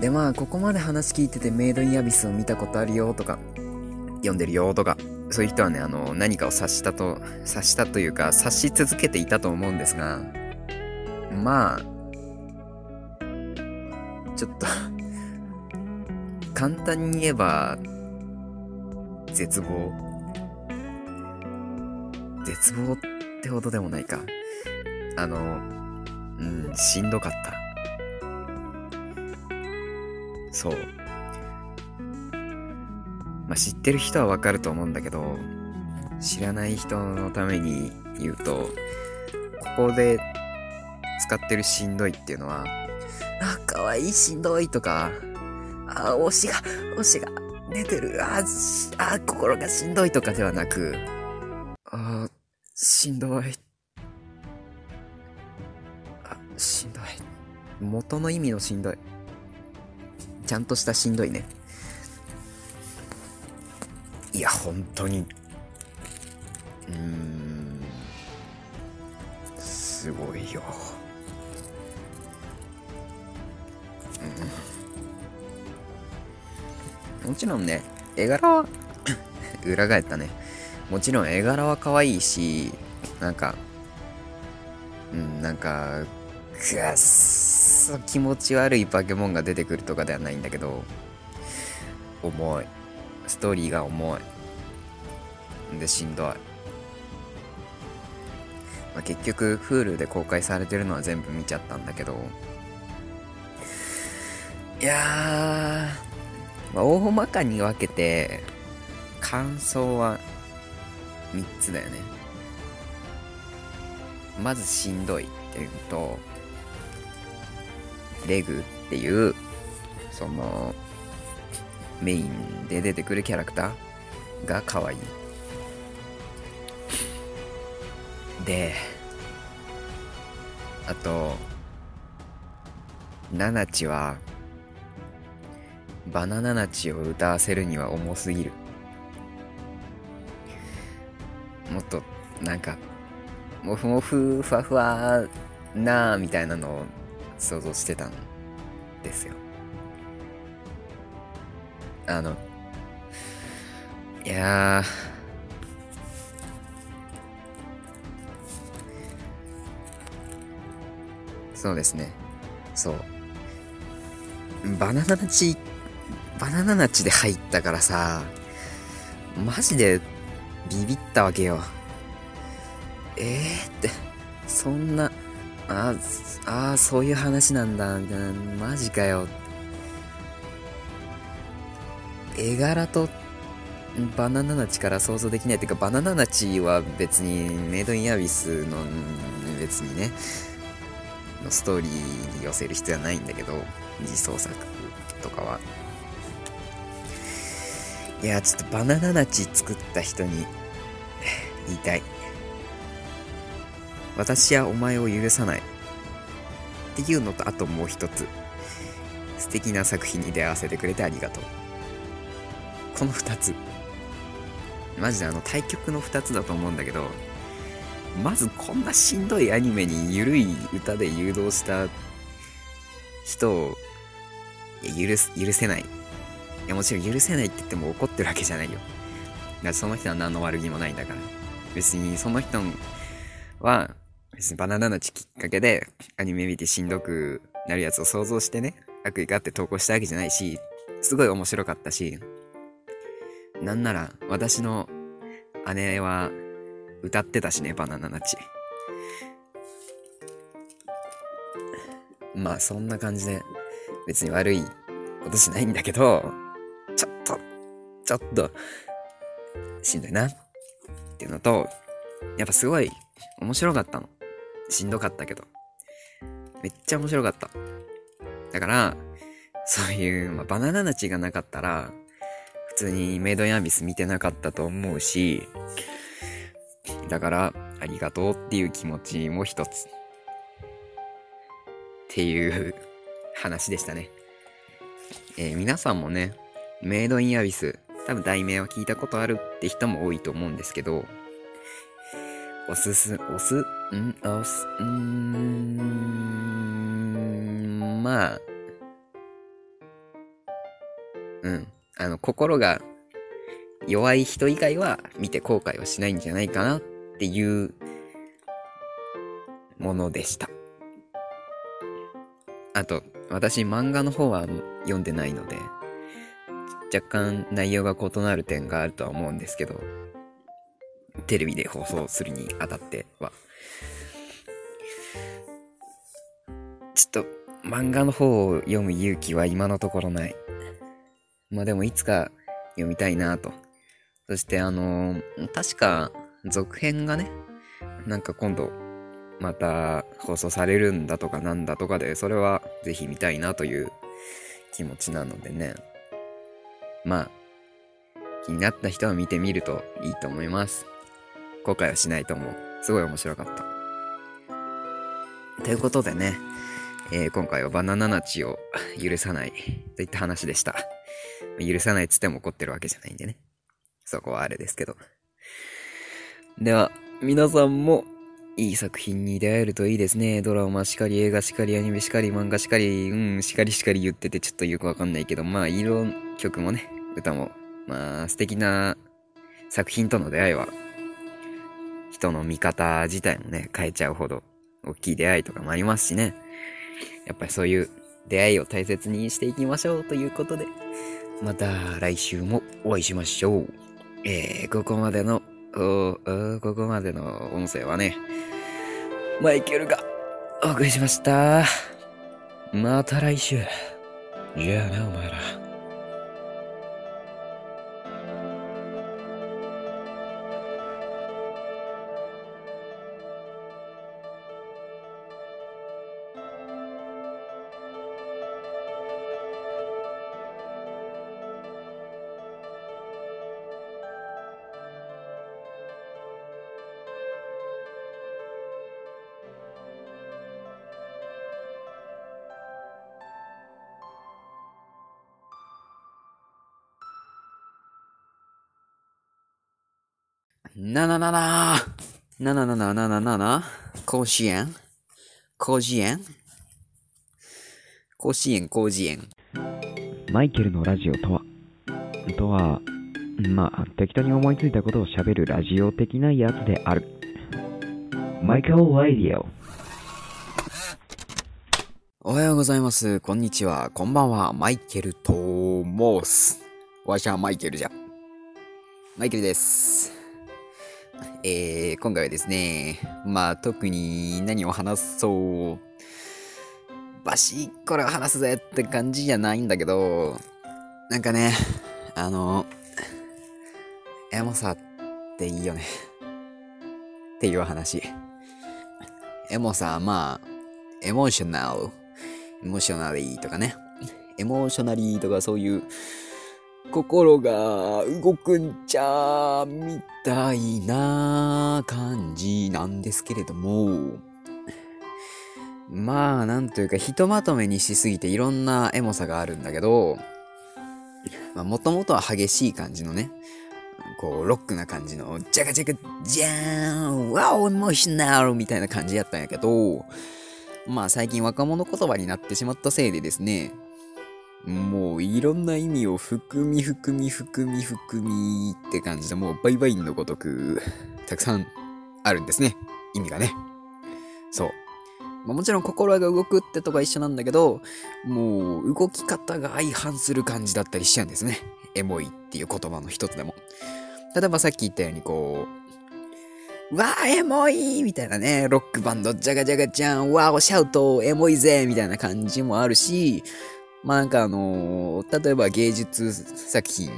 で、まあ、ここまで話聞いててメイドインアビスを見たことあるよとか、読んでるよとか、そういう人はね、あの、何かを察したと、察したというか、察し続けていたと思うんですが、まあ、ちょっと簡単に言えば、絶望。絶望ってほどでもないか。あの、うん、しんどかった。そう。まあ、知ってる人はわかると思うんだけど、知らない人のために言うと、ここで使ってるしんどいっていうのは、あ、かわいいしんどいとか、あ、推しが、推しが出てる、あ、しあ、心がしんどいとかではなく、あしんどい。あ、しんどい。元の意味のしんどい。ちゃんとしたしんどいね。いや、本当に。うーん。すごいよ。うん。もちろんね、絵柄は 裏返ったね。もちろん絵柄は可愛いし、なんか、うん、なんか、くっそ気持ち悪い化け物が出てくるとかではないんだけど、重い。ストーリーが重い。で、しんどい。まあ、結局、Hulu で公開されてるのは全部見ちゃったんだけど、いやー、まあ、大まかに分けて、感想は3つだよね。まずしんどいっていうと、レグっていう、その、メインで出てくるキャラクターが可愛い。で、あと、ナナチは、バナナナチを歌わせるには重すぎる。もっと、なんか、もふもふ、ふわふわなーみたいなのを想像してたんですよ。あの、いや、そうですね。そう。バナナナチ、バナナナチで入ったからさ、マジでビビったわけよ。えーって、そんな、ああ、そういう話なんだ、みたいな、マジかよ。絵柄とバナナナチから想像できないっていうか、バナナナチは別にメイドインアビスの別にね、のストーリーに寄せる必要はないんだけど、二次創作とかは。いや、ちょっとバナナナチ作った人に 言いたい。私はお前を許さない。っていうのと、あともう一つ。素敵な作品に出会わせてくれてありがとう。この二つ。マジであの対局の二つだと思うんだけど、まずこんなしんどいアニメにゆるい歌で誘導した人を、許す、許せない。やもちろん許せないって言っても怒ってるわけじゃないよ。だその人は何の悪気もないんだから。別にその人は、別にバナナのちきっかけでアニメ見てしんどくなるやつを想像してね、悪意があって投稿したわけじゃないし、すごい面白かったし、なんなら私の姉は歌ってたしね、バナナナチ。まあそんな感じで別に悪いことしないんだけど、ちょっと、しんどいなっていうのと、やっぱすごい面白かったの。しんどかったけど。めっちゃ面白かった。だから、そういう、まあ、バナナナチがなかったら、普通にメイドインアビス見てなかったと思うし、だから、ありがとうっていう気持ちも一つ。っていう話でしたね。えー皆さんもね、メイドインアビス、多分題名は聞いたことあるって人も多いと思うんですけど、おすす、おす、ん？おす、うーん、まあ、うん。あの、心が弱い人以外は見て後悔はしないんじゃないかなっていうものでした。あと、私漫画の方は読んでないので、若干内容が異なる点があるとは思うんですけど、テレビで放送するにあたっては。ちょっと漫画の方を読む勇気は今のところない。まあでもいつか読みたいなと。そしてあのー確か続編がね、なんか今度また放送されるんだとかなんだとかで、それはぜひ見たいなという気持ちなのでね。まあ、気になった人は見てみるといいと思います。後悔はしないと思う。すごい面白かった。ということでね、えー今回はバナナナチを許さないといった話でした。許さないっつっても怒ってるわけじゃないんでね。そこはあれですけど。では、皆さんもいい作品に出会えるといいですね。ドラマしかり、映画しかり、アニメしかり、漫画しかり、うん、しかりしかり言っててちょっとよくわかんないけど、まあ、色、曲もね、歌も、まあ、素敵な作品との出会いは、人の見方自体もね、変えちゃうほど、大きい出会いとかもありますしね。やっぱりそういう出会いを大切にしていきましょうということで、また来週もお会いしましょう。えー、ここまでの、おおここまでの音声はね、マイケルがお送りしました。また来週。じゃあな、お前ら。ななななななななななな甲子園？甲子園？甲子園甲子園。マイケルのラジオとは？とは、まあ、適当に思いついたことを喋るラジオ的なやつである。マイケル・ラディオ。おはようございます。こんにちは。こんばんは。マイケルと申す。わしはマイケルじゃ。マイケルです。えー、今回はですね、まあ特に何を話そう。バシッこれを話すぜって感じじゃないんだけど、なんかね、あの、エモさっていいよね。っていう話。エモさ、まあ、エモーショナル。エモーショナリーとかね。エモーショナリーとかそういう心が動くんちゃみたいな感じなんですけれども。まあ、なんというか、ひとまとめにしすぎていろんなエモさがあるんだけど、まあ、もともとは激しい感じのね、こう、ロックな感じの、ジャカジャカ、ジャーン、ワオ、エモーショナルみたいな感じやったんやけど、まあ最近若者言葉になってしまったせいでですね、もういろんな意味を含み含み含み含みって感じでもうバイバインのごとく たくさんあるんですね。意味がね。そう。まあ、もちろん心が動くってとこは一緒なんだけど、もう動き方が相反する感じだったりしちゃうんですね。エモいっていう言葉の一つでも。例えばさっき言ったようにこう、わーエモいみたいなね、ロックバンド、ジャガジャガジャン、わーおシャウト、エモいぜみたいな感じもあるし、まあなんかあのー例えば芸術作品、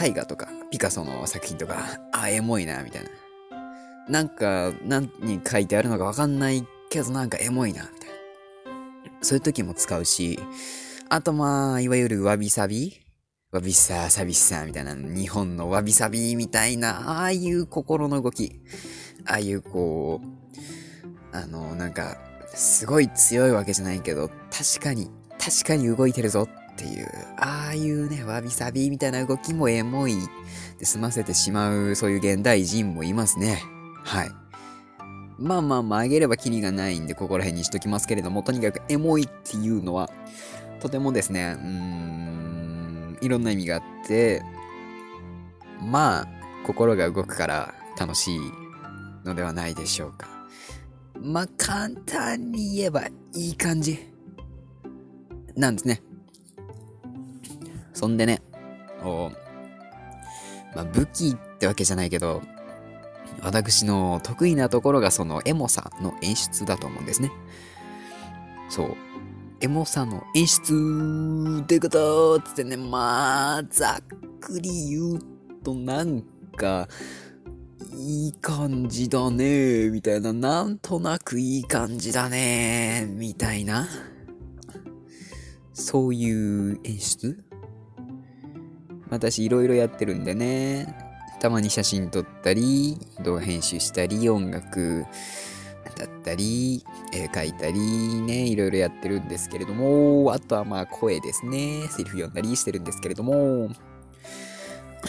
絵画とか、ピカソの作品とか、あーエモいな、みたいな。なんか、何に書いてあるのかわかんないけど、なんかエモいな、みたいな。そういう時も使うし、あとまあ、いわゆるわびさび？わびさー、さびさみたいな、日本のわびさびみたいな、ああいう心の動き。ああいうこう、あの、なんか、すごい強いわけじゃないけど、確かに、確かに動いてるぞっていう、ああいうね、わびさびみたいな動きもエモいで済ませてしまう、そういう現代人もいますね。はい。まあまあまあ、あげればキリがないんで、ここら辺にしときますけれども、とにかくエモいっていうのは、とてもですね、うーん、いろんな意味があって、まあ、心が動くから楽しいのではないでしょうか。まあ、簡単に言えばいい感じ。なんですね。そんでね、おまあ、武器ってわけじゃないけど、私の得意なところがそのエモさの演出だと思うんですね。そう。エモさの演出ってことつってね、まあ、ざっくり言うとなんか、いい感じだねみたいな、なんとなくいい感じだねみたいな。そういう演出？私いろいろやってるんでね。たまに写真撮ったり、動画編集したり、音楽だったり、絵描いたりね、いろいろやってるんですけれども、あとはまあ声ですね、セリフ読んだりしてるんですけれども、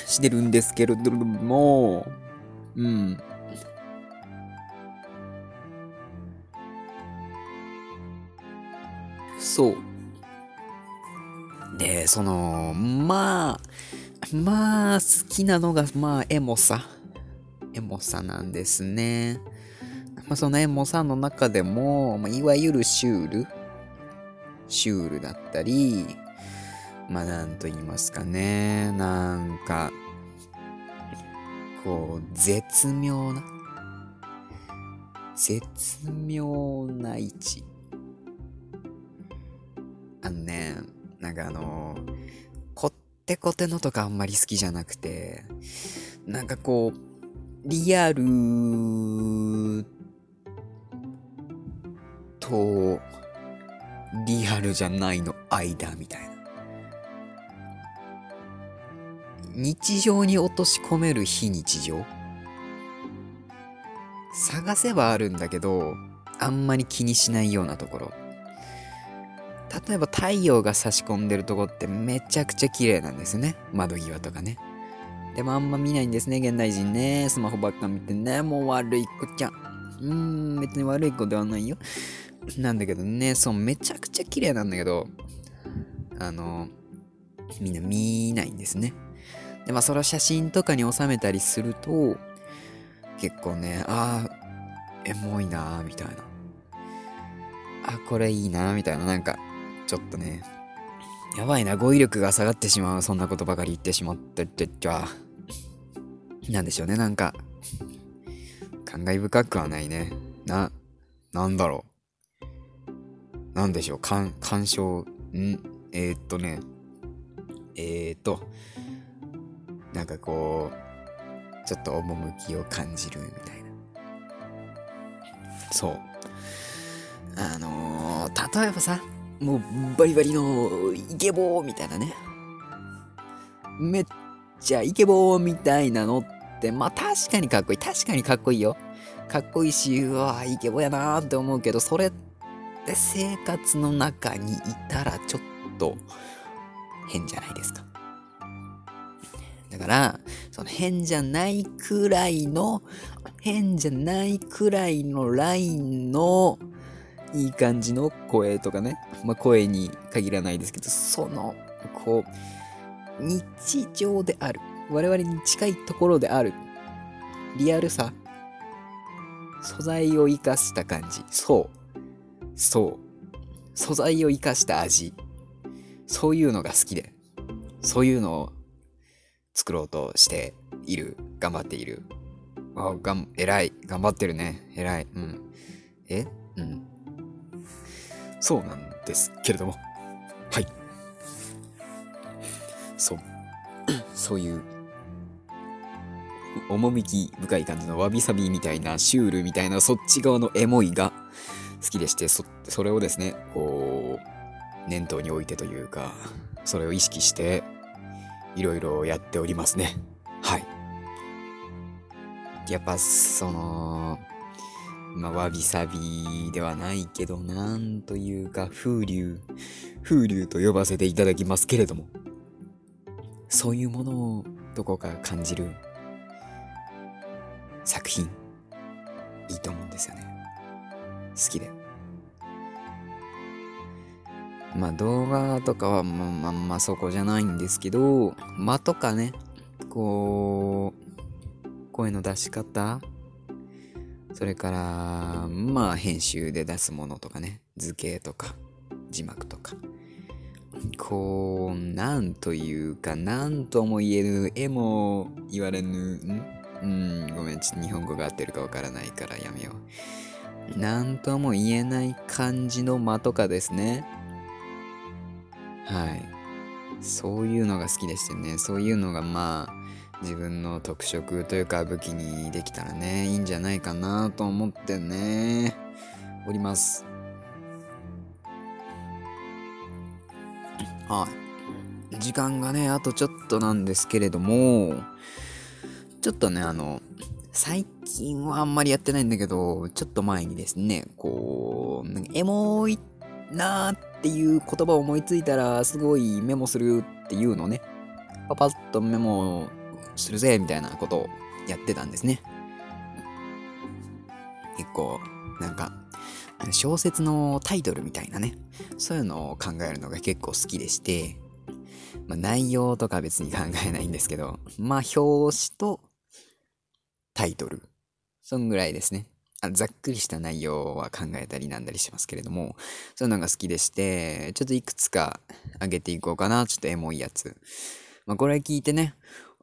してるんですけれども、うん。そう。で、その、まあ、まあ、好きなのが、まあ、エモさ。エモさなんですね。まあ、そのエモさの中でも、まあ、いわゆるシュール。シュールだったり、まあ、なんと言いますかね。なんか、こう、絶妙な、絶妙な位置。あのね、なんかあのこってこてのとかあんまり好きじゃなくて、なんかこう、リアルと、リアルじゃないの間みたいな。日常に落とし込める非日常探せばあるんだけど、あんまり気にしないようなところ。例えば太陽が差し込んでるとこってめちゃくちゃ綺麗なんですね。窓際とかね。でもあんま見ないんですね、現代人ね。スマホばっか見てね、もう悪い子ちゃん。うーん、別に悪い子ではないよ。なんだけどね、そう、めちゃくちゃ綺麗なんだけど、あの、みんな見ないんですね。で、まあ、それを写真とかに収めたりすると、結構ね、ああ、エモいなーみたいな。あ、これいいなーみたいな、なんか、ちょっとね、やばいな、語彙力が下がってしまう、そんなことばかり言ってしまってってじゃ、なんでしょうね、なんか、感慨深くはないね。な、なんだろう。なんでしょう、感、感傷、ん？えー、っとね、えー、っと、なんかこう、ちょっと趣を感じるみたいな。そう。あのー、例えばさ、もうバリバリのイケボーみたいなね。めっちゃイケボーみたいなのって、まあ確かにかっこいい。確かにかっこいいよ。かっこいいし、うわイケボやなーって思うけど、それって生活の中にいたらちょっと変じゃないですか。だから、その変じゃないくらいの、変じゃないくらいのラインのいい感じの声とかね、まあ、声に限らないですけど、その、こう、日常である。我々に近いところである。リアルさ。素材を生かした感じ。そう。そう。素材を生かした味。そういうのが好きで。そういうのを作ろうとしている。頑張っている。あ、がん、偉い。頑張ってるね。偉い。うん。え？うん。そうなんですけれども。はい。そう。そういう、趣深い感じのわびさびみたいな、シュールみたいな、そっち側のエモいが好きでして、そ、それをですね、こう、念頭に置いてというか、それを意識して、いろいろやっておりますね。はい。やっぱ、その、まあ、わびさびではないけど、なんというか、風流、風流と呼ばせていただきますけれども、そういうものをどこか感じる作品、いいと思うんですよね。好きで。まあ動画とかはまあまあまあそこじゃないんですけど、間とかね、こう、声の出し方、それから、まあ編集で出すものとかね、図形とか、字幕とか。こう、なんというか、なんとも言えぬ、絵も言われぬ、ん？うん、ごめん、ちょっと日本語が合ってるかわからないからやめよう。なんとも言えない感じの間とかですね。はい。そういうのが好きでしてね、そういうのがまあ、自分の特色というか武器にできたらね、いいんじゃないかなと思ってね、おります。はい。時間がね、あとちょっとなんですけれども、ちょっとね、あの、最近はあんまりやってないんだけど、ちょっと前にですね、こう、エモいなーっていう言葉を思いついたら、すごいメモするっていうのね、パパッとメモするぜ、みたいなことをやってたんですね。結構、なんか、小説のタイトルみたいなね、そういうのを考えるのが結構好きでして、まあ、内容とか別に考えないんですけど、まあ、表紙とタイトル。そんぐらいですね。あざっくりした内容は考えたりなんだりしますけれども、そういうのが好きでして、ちょっといくつか上げていこうかな。ちょっとエモいやつ。まあ、これ聞いてね、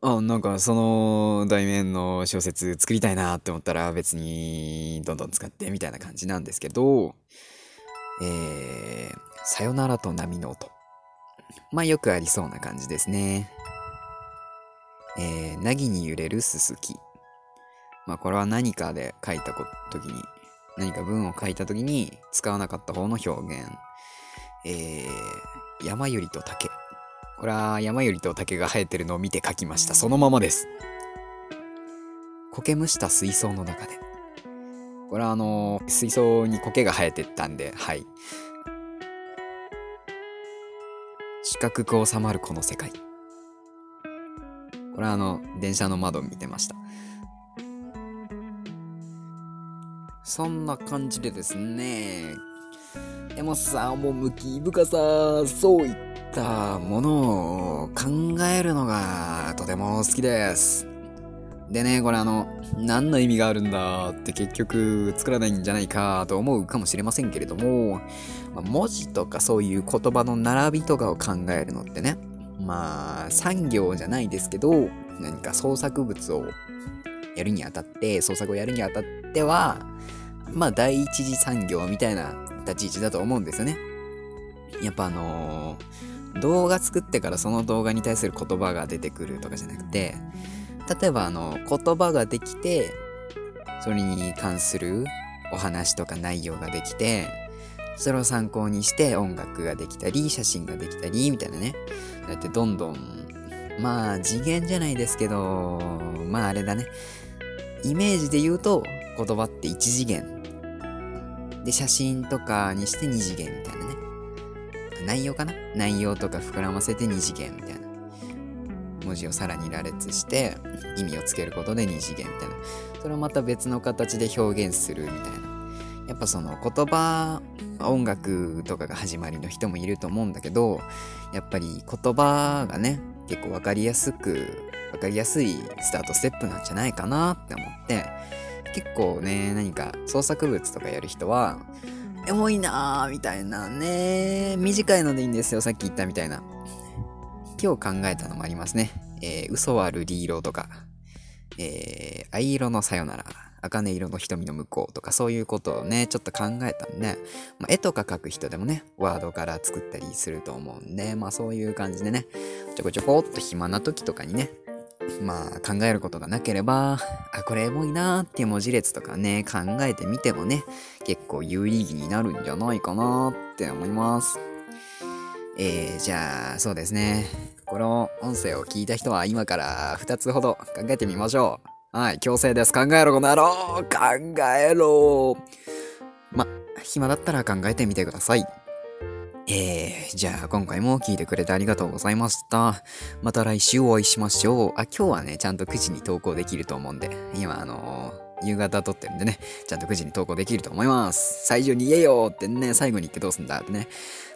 あ、なんかその題名の小説作りたいなって思ったら別にどんどん使ってみたいな感じなんですけど、えー、さよならと波の音。まあよくありそうな感じですね。えー、なぎに揺れるすすき。まあこれは何かで書いた時に、何か文を書いた時に使わなかった方の表現。えー、山よりと竹。これは山よりと竹が生えてるのを見て書きました。そのままです。苔むした水槽の中で。これはあのー水槽に苔が生えてったんで、はい。四角く収まるこの世界。これはあの、電車の窓見てました。そんな感じでですね、でもさ、趣深さ、そういったものを考えるのがとても好きです。でね、これあの、何の意味があるんだって結局作らないんじゃないかと思うかもしれませんけれども、まあ文字とかそういう言葉の並びとかを考えるのってね、まあ産業じゃないですけど、何か創作物をやるにあたって、創作をやるにあたっては、まあ第一次産業みたいな立ち位置だと思うんですよね。やっぱあのー動画作ってからその動画に対する言葉が出てくるとかじゃなくて、例えばあの言葉ができて、それに関するお話とか内容ができて、それを参考にして音楽ができたり、写真ができたり、みたいなね。だってどんどん、まあ次元じゃないですけど、まああれだね。イメージで言うと言葉って1次元。で、写真とかにして2次元みたいなね。内容かな？内容とか膨らませて2次元みたいな。文字をさらに羅列して意味をつけることで2次元みたいな。それをまた別の形で表現するみたいな。やっぱその言葉、音楽とかが始まりの人もいると思うんだけど、やっぱり言葉がね、結構わかりやすく、わかりやすいスタートステップなんじゃないかなって思って、結構ね、何か創作物とかやる人は、エモいなーみたいなね、短いのでいいんですよ、さっき言ったみたいな。今日考えたのもありますね。えー、嘘は瑠璃色とか、えー、藍色のさよなら、茜色の瞳の向こうとか。そういうことをね、ちょっと考えたんで、まあ、絵とか描く人でもね、ワードから作ったりすると思うんで、まあそういう感じでね、ちょこちょこっと暇な時とかにね、まあ考えることがなければ、あ、これエモいなーっていう文字列とかね、考えてみてもね、結構有意義になるんじゃないかなって思います。えー、じゃあ、そうですね。この音声を聞いた人は今から2つほど考えてみましょう。はい、強制です。考えろ、この野郎考えろま、暇だったら考えてみてください。えー、じゃあ今回も聞いてくれてありがとうございました。また来週お会いしましょう。あ、今日はね、ちゃんと9時に投稿できると思うんで、今あのー夕方撮ってるんでね、ちゃんと9時に投稿できると思います。最初に言えよってね、最後に言ってどうすんだってね。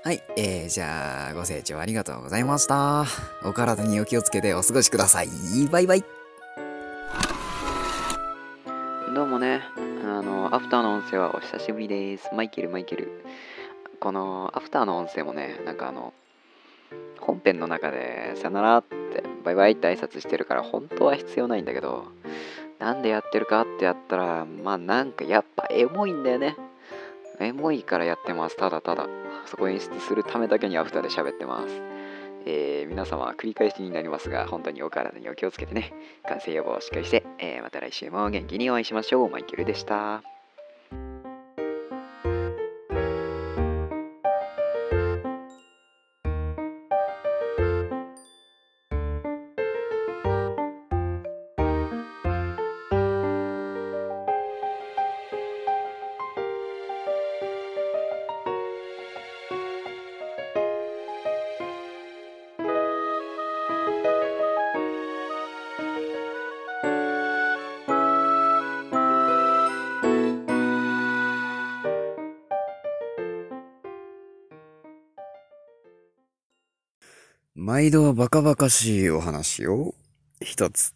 はい、えー、じゃあ、ご清聴ありがとうございました。お体にお気をつけてお過ごしください。バイバイ。どうもね、あの、アフターの音声はお久しぶりです。マイケル、マイケル。このアフターの音声もね、なんかあの、本編の中でさよならって、バイバイって挨拶してるから、本当は必要ないんだけど、なんでやってるかってやったら、まあなんかやっぱエモいんだよね。エモいからやってます。ただただ。そこ演出するためだけにアフターで喋ってます。えー皆様繰り返しになりますが、本当にお体にお気をつけてね。感染予防をしっかりして、えーまた来週も元気にお会いしましょう。マイケルでした。毎度バカバカしいお話を一つ。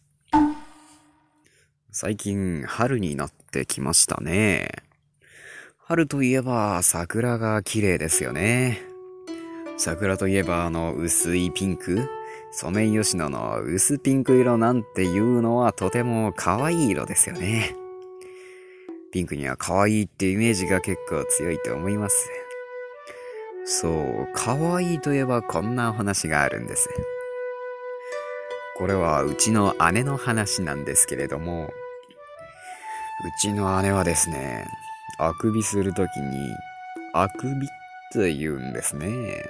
最近春になってきましたね。春といえば桜が綺麗ですよね。桜といえばあの薄いピンクソメイヨシノの薄ピンク色なんていうのはとても可愛い色ですよね。ピンクには可愛いってイメージが結構強いと思います。そう、可愛いといえばこんなお話があるんです。これはうちの姉の話なんですけれども、うちの姉はですね、あくびするときに、あくびって言うんですね。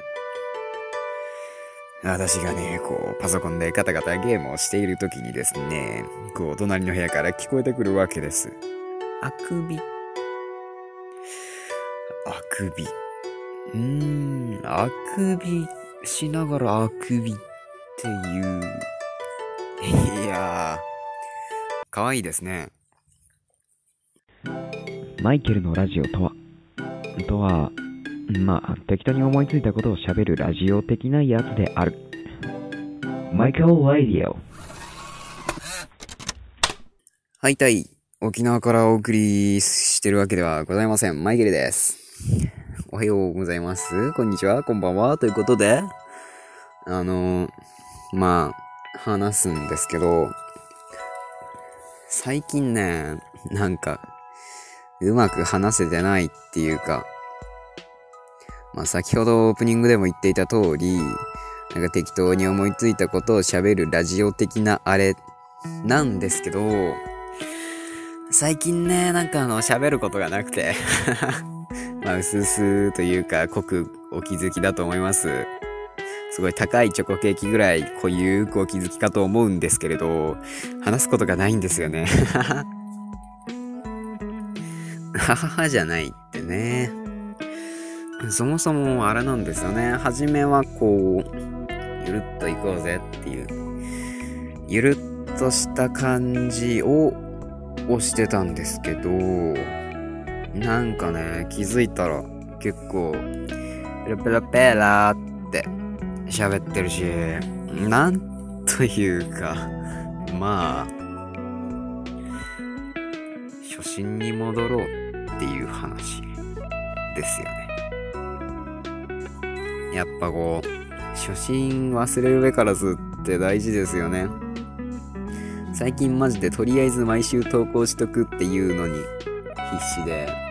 私がね、こう、パソコンでガタガタゲームをしているときにですね、こう、隣の部屋から聞こえてくるわけです。あくび。あくび。うーん、あくびしながらあくびっていう。いやー、かわいいですね。マイケルのラジオとはとは、まあ、適当に思いついたことを喋るラジオ的なやつである。マイケル・ラディオ。はいたい。沖縄からお送りしてるわけではございません。マイケルです。おはようございます。こんにちは。こんばんは。ということで、あの、まあ、話すんですけど、最近ね、なんか、うまく話せてないっていうか、まあ先ほどオープニングでも言っていた通り、なんか適当に思いついたことを喋るラジオ的なあれなんですけど、最近ね、なんかあの、喋ることがなくて、まあ、うすというか、濃くお気づきだと思います。すごい高いチョコケーキぐらい濃ゆくお気づきかと思うんですけれど、話すことがないんですよね。はははじゃないってね。そもそもあれなんですよね。初めはこう、ゆるっと行こうぜっていう、ゆるっとした感じを押してたんですけど、なんかね、気づいたら結構、ペラペラペラって喋ってるし、なんというか、まあ、初心に戻ろうっていう話ですよね。やっぱこう、初心忘れるべからずって大事ですよね。最近マジでとりあえず毎週投稿しとくっていうのに必死で、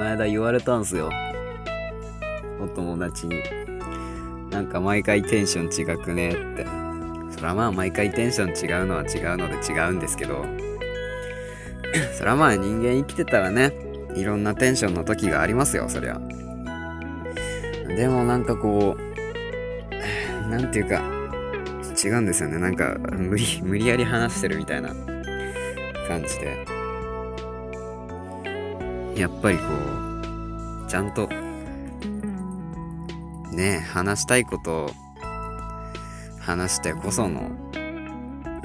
の間言われたんすよ。お友達に。なんか毎回テンション違くねって。そらまあ毎回テンション違うのは違うので違うんですけど、そらまあ人間生きてたらね、いろんなテンションの時がありますよ、そりゃ。でもなんかこう、なんていうか、違うんですよね。なんか、無理、無理やり話してるみたいな感じで。やっぱりこう、ちゃんと、ね話したいことを話してこその、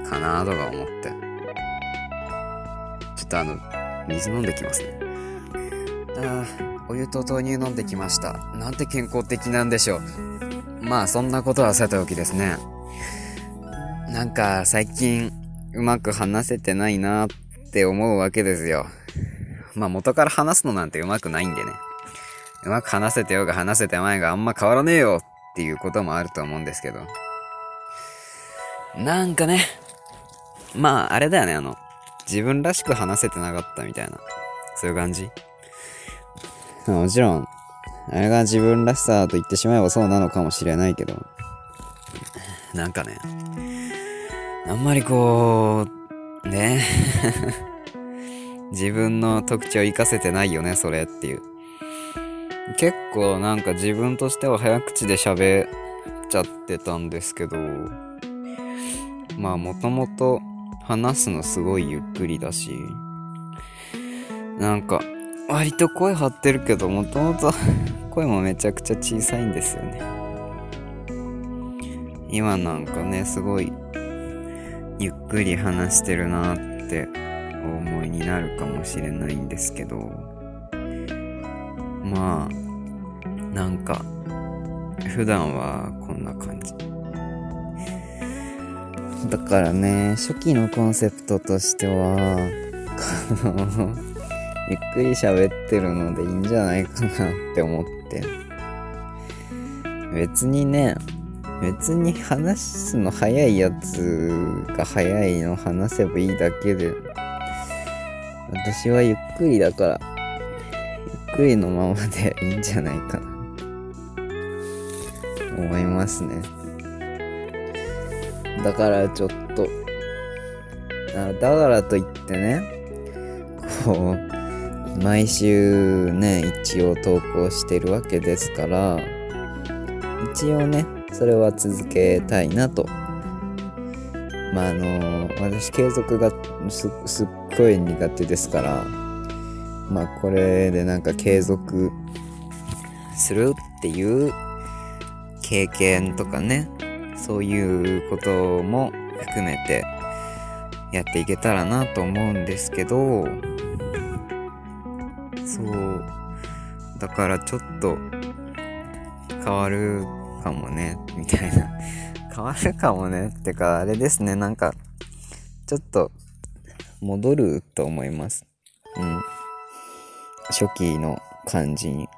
かなとか思って。ちょっとあの、水飲んできますね。ああ、お湯と豆乳飲んできました。なんて健康的なんでしょう。まあ、そんなことはさておきですね。なんか、最近、うまく話せてないなって思うわけですよ。まあ、元から話すのなんてうまくないんでね。うまく話せてようが話せてまいがあんま変わらねえよっていうこともあると思うんですけど。なんかね、まあ、あれだよね、あの、自分らしく話せてなかったみたいな、そういう感じ。もちろん、あれが自分らしさと言ってしまえばそうなのかもしれないけど、なんかね、あんまりこう、ね自分の特徴活かせてないよね、それっていう。結構なんか自分としては早口で喋っちゃってたんですけど、まあもともと話すのすごいゆっくりだし、なんか割と声張ってるけど、もともと声もめちゃくちゃ小さいんですよね。今なんかね、すごいゆっくり話してるなってお思いになるかもしれないんですけど、まあ、なんか、普段はこんな感じ。だからね、初期のコンセプトとしては、この、ゆっくり喋ってるのでいいんじゃないかなって思って。別にね、別に話すの早いやつが早いの話せばいいだけで、私はゆっくりだから、ゆっくりのままでいいんじゃないかな。思いますね。だからちょっと、あだからといってね、こう、毎週ね、一応投稿してるわけですから、一応ね、それは続けたいなと。まああの、私継続がすっごい苦手ですから、まあこれでなんか継続するっていう経験とかね、そういうことも含めてやっていけたらなと思うんですけど、そう、だからちょっと変わるかもね、みたいな。変わるかもねってか、あれですね、なんか、ちょっと戻ると思います。うん。初期の感じに。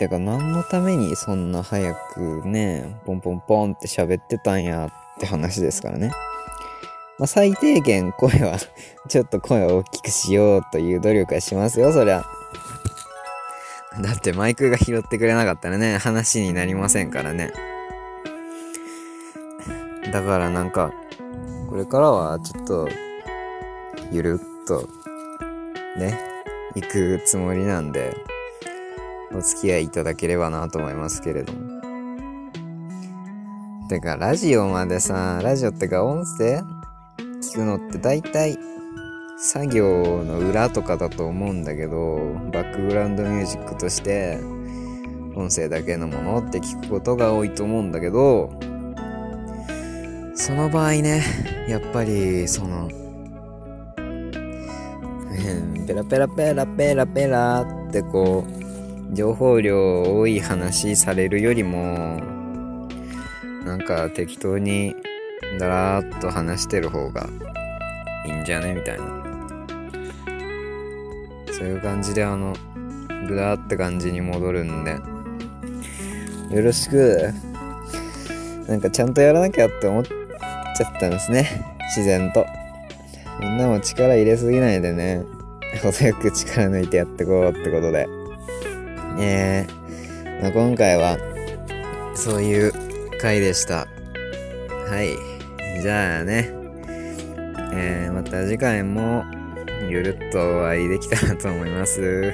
てか、何のためにそんな早くね、ポンポンポンって喋ってたんやって話ですからね。まあ、最低限声は、ちょっと声を大きくしようという努力はしますよ、そりゃ。だってマイクが拾ってくれなかったらね、話になりませんからね。だからなんか、これからはちょっと、ゆるっと、ね、行くつもりなんで、お付き合いいただければなと思いますけれども。てか、ラジオまでさ、ラジオってか音声聞くのって大体、作業の裏とかだと思うんだけど、バックグラウンドミュージックとして、音声だけのものって聞くことが多いと思うんだけど、その場合ね、やっぱり、その、ペラペラペラペラペラってこう、情報量多い話されるよりも、なんか適当にだらーっと話してる方がいいんじゃねみたいな。そういう感じであの、ぐだーって感じに戻るんで、よろしく。なんかちゃんとやらなきゃって思ってちゃったんですね。自然と。みんなも力入れすぎないでね。程よく力抜いてやってこうってことで。え、まあ、今回は、そういう回でした。はい。じゃあね。えー、また次回も、ゆるっとお会いできたらと思います。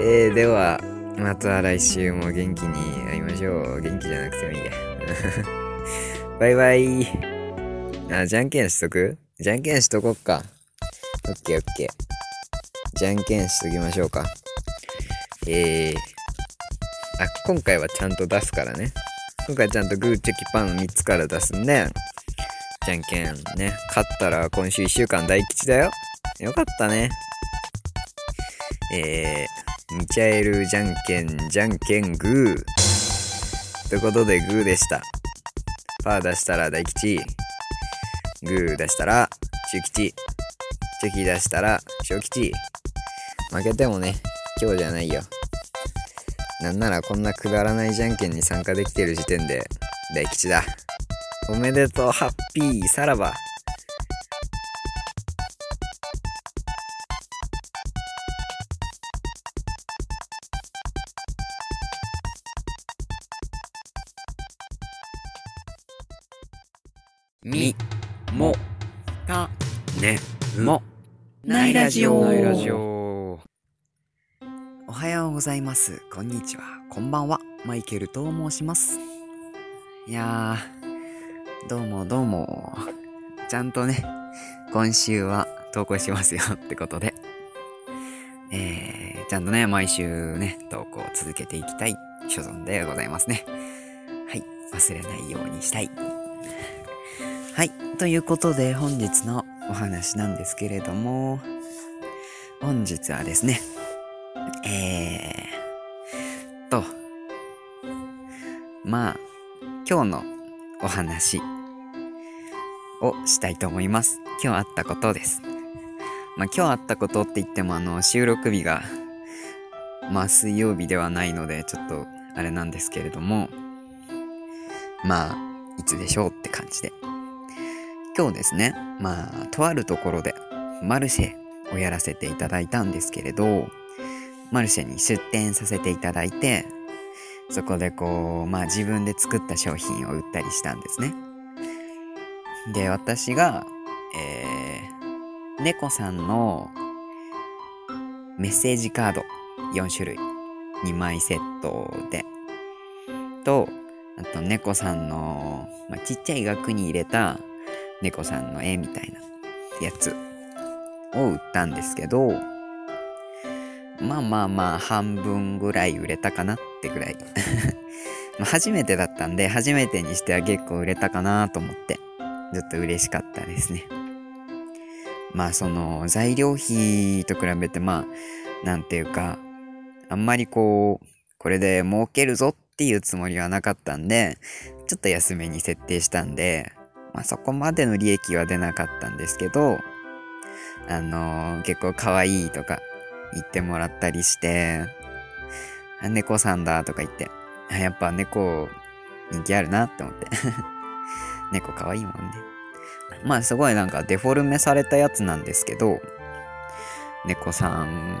えー、では、また来週も元気に会いましょう。元気じゃなくてもいいや。バイバイ。あ、じゃんけんしとく？じゃんけんしとこっか。オッケーオッケー。じゃんけんしときましょうか。えー、あ、今回はちゃんと出すからね。今回ちゃんとグーチョキパーの3つから出すんで、じゃんけんね。勝ったら今週1週間大吉だよ。よかったね。えー、ミチャエルじゃんけんじゃんけんグー。ということでグーでした。パー出したら大吉。グー出したら中吉。チョキ出したら小吉。負けてもね、今日じゃないよ。なんならこんなくだらないじゃんけんに参加できてる時点で大吉だ。おめでとう、ハッピー、さらば。み、も、た、ね、も、ないラジオ。ないラジオ。おはようございます。こんにちは。こんばんは。マイケルと申します。いやー、どうもどうも。ちゃんとね、今週は投稿しますよってことで。えー、ちゃんとね、毎週ね、投稿を続けていきたい所存でございますね。はい。忘れないようにしたい。はい。ということで、本日のお話なんですけれども、本日はですね、えー、と、まあ、今日のお話をしたいと思います。今日あったことです。まあ今日あったことって言ってもあの収録日がまあ水曜日ではないのでちょっとあれなんですけれどもまあいつでしょうって感じで今日ですねまあとあるところでマルシェをやらせていただいたんですけれどマルシェに出店させていただいてそこでこうまあ自分で作った商品を売ったりしたんですね。で私がえー、猫さんのメッセージカード4種類2枚セットでとあと猫さんの、まあ、ちっちゃい額に入れた猫さんの絵みたいなやつを売ったんですけどまあまあまあ半分ぐらい売れたかなってぐらい。ま初めてだったんで初めてにしては結構売れたかなと思ってちょっと嬉しかったですね。まあその材料費と比べてまあなんていうかあんまりこうこれで儲けるぞっていうつもりはなかったんでちょっと安めに設定したんでまあそこまでの利益は出なかったんですけどあのー結構可愛いとか言ってもらったりして猫さんだとか言ってやっぱ猫人気あるなって思って。猫可愛いもんね。まあすごいなんかデフォルメされたやつなんですけど、猫さん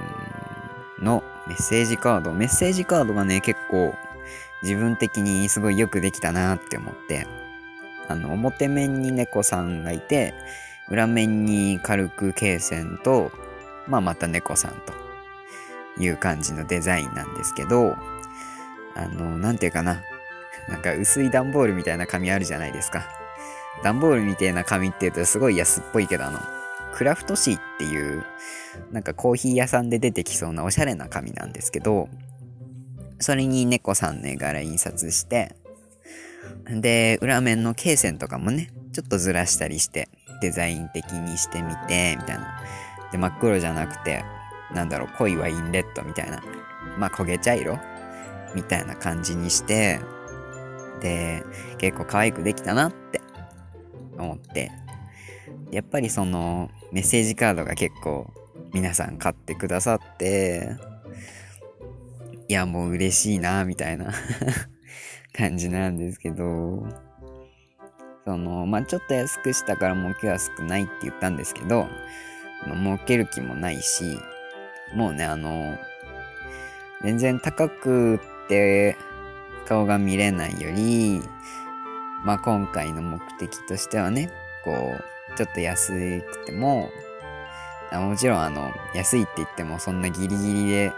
のメッセージカード、メッセージカードがね、結構自分的にすごいよくできたなって思って、あの、表面に猫さんがいて、裏面に軽く罫線と、まあまた猫さんという感じのデザインなんですけど、あの、なんていうかな、なんか薄い段ボールみたいな紙あるじゃないですか。段ボールみたいな紙って言うとすごい安っぽいけどあのクラフト紙っていうなんかコーヒー屋さんで出てきそうなおしゃれな紙なんですけどそれに猫さんの絵柄印刷してで裏面の罫線とかもねちょっとずらしたりしてデザイン的にしてみてみたいな。で真っ黒じゃなくてなんだろう濃いワインレッドみたいな。まあ焦げ茶色？みたいな感じにしてで結構可愛くできたなって思って。やっぱりそのメッセージカードが結構皆さん買ってくださっていやもう嬉しいなみたいな。感じなんですけどそのまあちょっと安くしたから儲けは少ないって言ったんですけど、まあ、儲ける気もないしもうねあの全然高くって顔が見れないよりまあ今回の目的としてはね、こう、ちょっと安くても、もちろんあの、安いって言ってもそんなギリギリで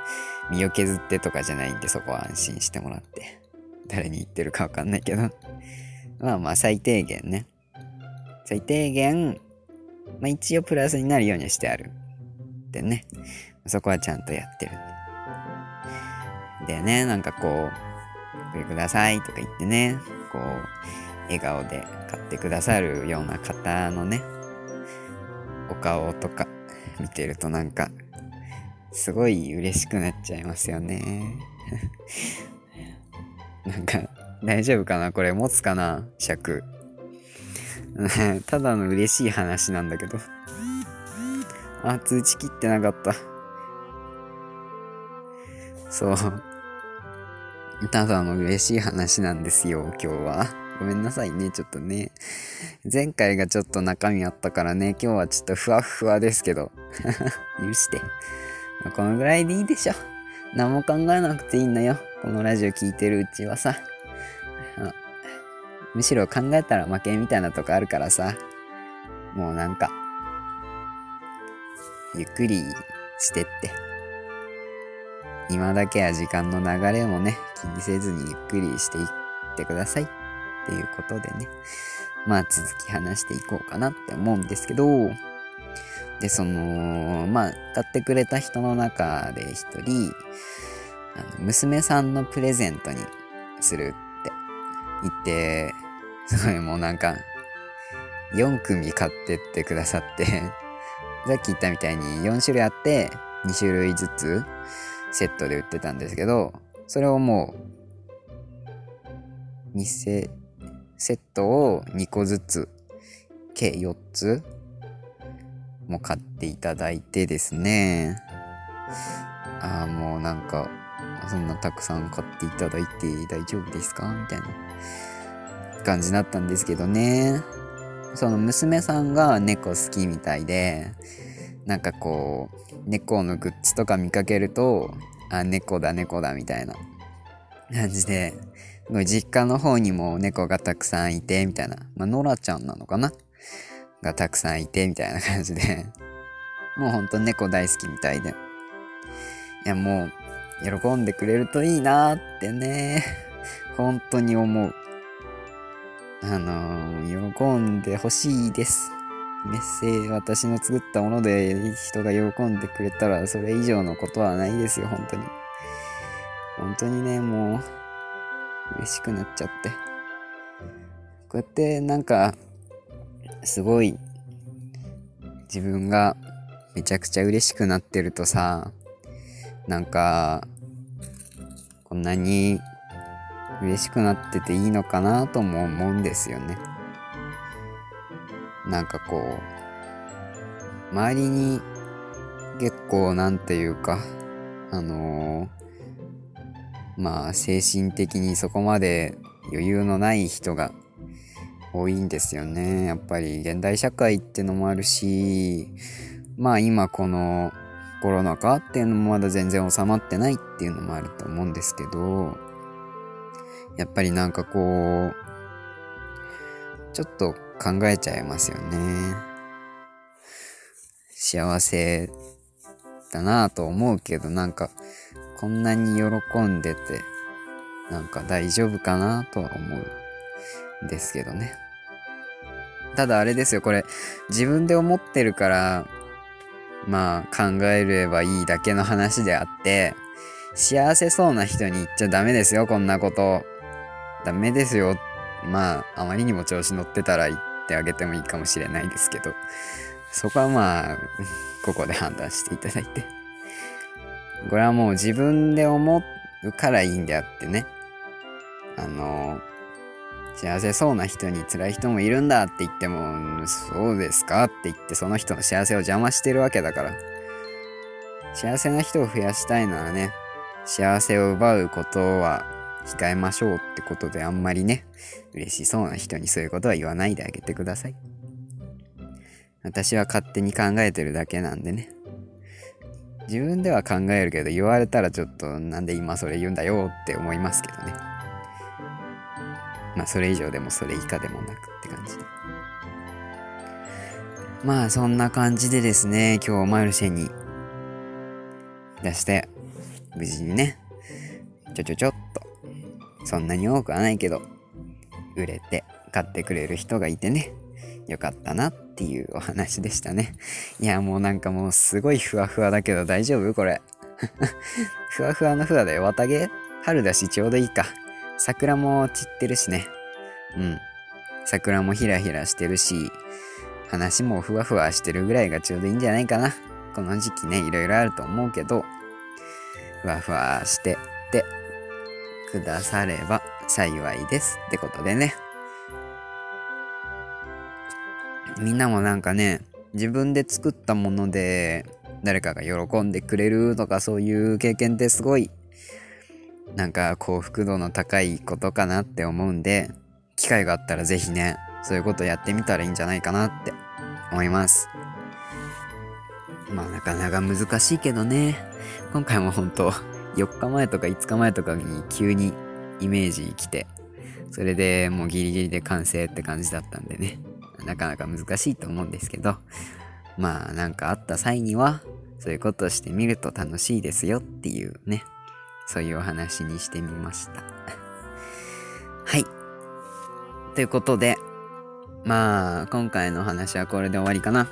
身を削ってとかじゃないんでそこは安心してもらって。誰に言ってるかわかんないけど。まあまあ最低限ね。最低限、まあ一応プラスになるようにしてある。でね。そこはちゃんとやってるで。でね、なんかこう、これくださいとか言ってね、こう、笑顔で買ってくださるような方のね、お顔とか見てるとなんか、すごい嬉しくなっちゃいますよね。なんか、大丈夫かな？これ持つかな？尺。ただの嬉しい話なんだけど。あ、通知切ってなかった。そう。ただの嬉しい話なんですよ、今日は。ごめんなさいね、ちょっとね。前回がちょっと中身あったからね、今日はちょっとふわふわですけど。許して。このぐらいでいいでしょ。何も考えなくていいのよ。このラジオ聞いてるうちはさ。むしろ考えたら負けみたいなとこあるからさ。もうなんか、ゆっくりしてって。今だけは時間の流れもね、気にせずにゆっくりしていってくださいっていうことでね、まあ続き話していこうかなって思うんですけど、で、その、まあ、買ってくれた人の中で一人、あの娘さんのプレゼントにするって言って、すごいもうなんか、4組買ってってくださって、さっき言ったみたいに4種類あって、2種類ずつセットで売ってたんですけど、それをもう、セセットを2個ずつ計4つも買っていただいてですね。ああもうなんかそんなたくさん買っていただいて大丈夫ですか？みたいな感じだったんですけどね。その娘さんが猫好きみたいでなんかこう猫のグッズとか見かけるとあ猫だ猫だみたいな感じで実家の方にも猫がたくさんいてみたいな。まあノラちゃんなのかな？がたくさんいてみたいな感じで。もうほんと猫大好きみたいで。いやもう喜んでくれるといいなってね。本当に思う。あのー喜んでほしいです。メッセージ私の作ったもので人が喜んでくれたらそれ以上のことはないですよ本当に。本当にねもう嬉しくなっちゃって。こうやってなんかすごい自分がめちゃくちゃ嬉しくなってるとさなんかこんなに嬉しくなってていいのかなとも思うんですよね。なんかこう周りに結構なんていうかあのーまあ精神的にそこまで余裕のない人が多いんですよね。やっぱり現代社会ってのもあるしまあ今このコロナ禍っていうのもまだ全然収まってないっていうのもあると思うんですけどやっぱりなんかこうちょっと考えちゃいますよね。幸せだなぁと思うけどなんかこんなに喜んでてなんか大丈夫かなとは思う。ですけどね。ただあれですよこれ自分で思ってるからまあ考えればいいだけの話であって幸せそうな人に言っちゃダメですよこんなこと。ダメですよ。まああまりにも調子乗ってたら言ってあげてもいいかもしれないですけど。そこはまあ ここで判断していただいて。これはもう自分で思うからいいんであってね。あの幸せそうな人に辛い人もいるんだって言ってもそうですかって言ってその人の幸せを邪魔してるわけだから。幸せな人を増やしたいならね幸せを奪うことは控えましょうってことであんまりね嬉しそうな人にそういうことは言わないであげてください。私は勝手に考えてるだけなんでね。自分では考えるけど言われたらちょっとなんで今それ言うんだよって思いますけどね。まあそれ以上でもそれ以下でもなくって感じ。でまあそんな感じでですね今日マルシェに出して無事にねちょちょちょっと。そんなに多くはないけど売れて買ってくれる人がいてねよかったなっていうお話でしたね。いやもうなんかもうすごいふわふわだけど大丈夫これ。ふわふわのふわだよ。綿毛春だしちょうどいいか。桜も散ってるしね。うん。桜もひらひらしてるし話もふわふわしてるぐらいがちょうどいいんじゃないかな。この時期ねいろいろあると思うけどふわふわしてってくだされば幸いです。ってことでね。みんなもなんかね自分で作ったもので誰かが喜んでくれるとかそういう経験ってすごいなんか幸福度の高いことかなって思うんで機会があったらぜひねそういうことやってみたらいいんじゃないかなって思います。まあなかなか難しいけどね。今回も本当4日前とか5日前とかに急にイメージ来てそれでもうギリギリで完成って感じだったんでね。なかなか難しいと思うんですけど。まあなんかあった際にはそういうことしてみると楽しいですよっていうね。そういうお話にしてみました。はい。ということでまあ今回の話はこれで終わりかな。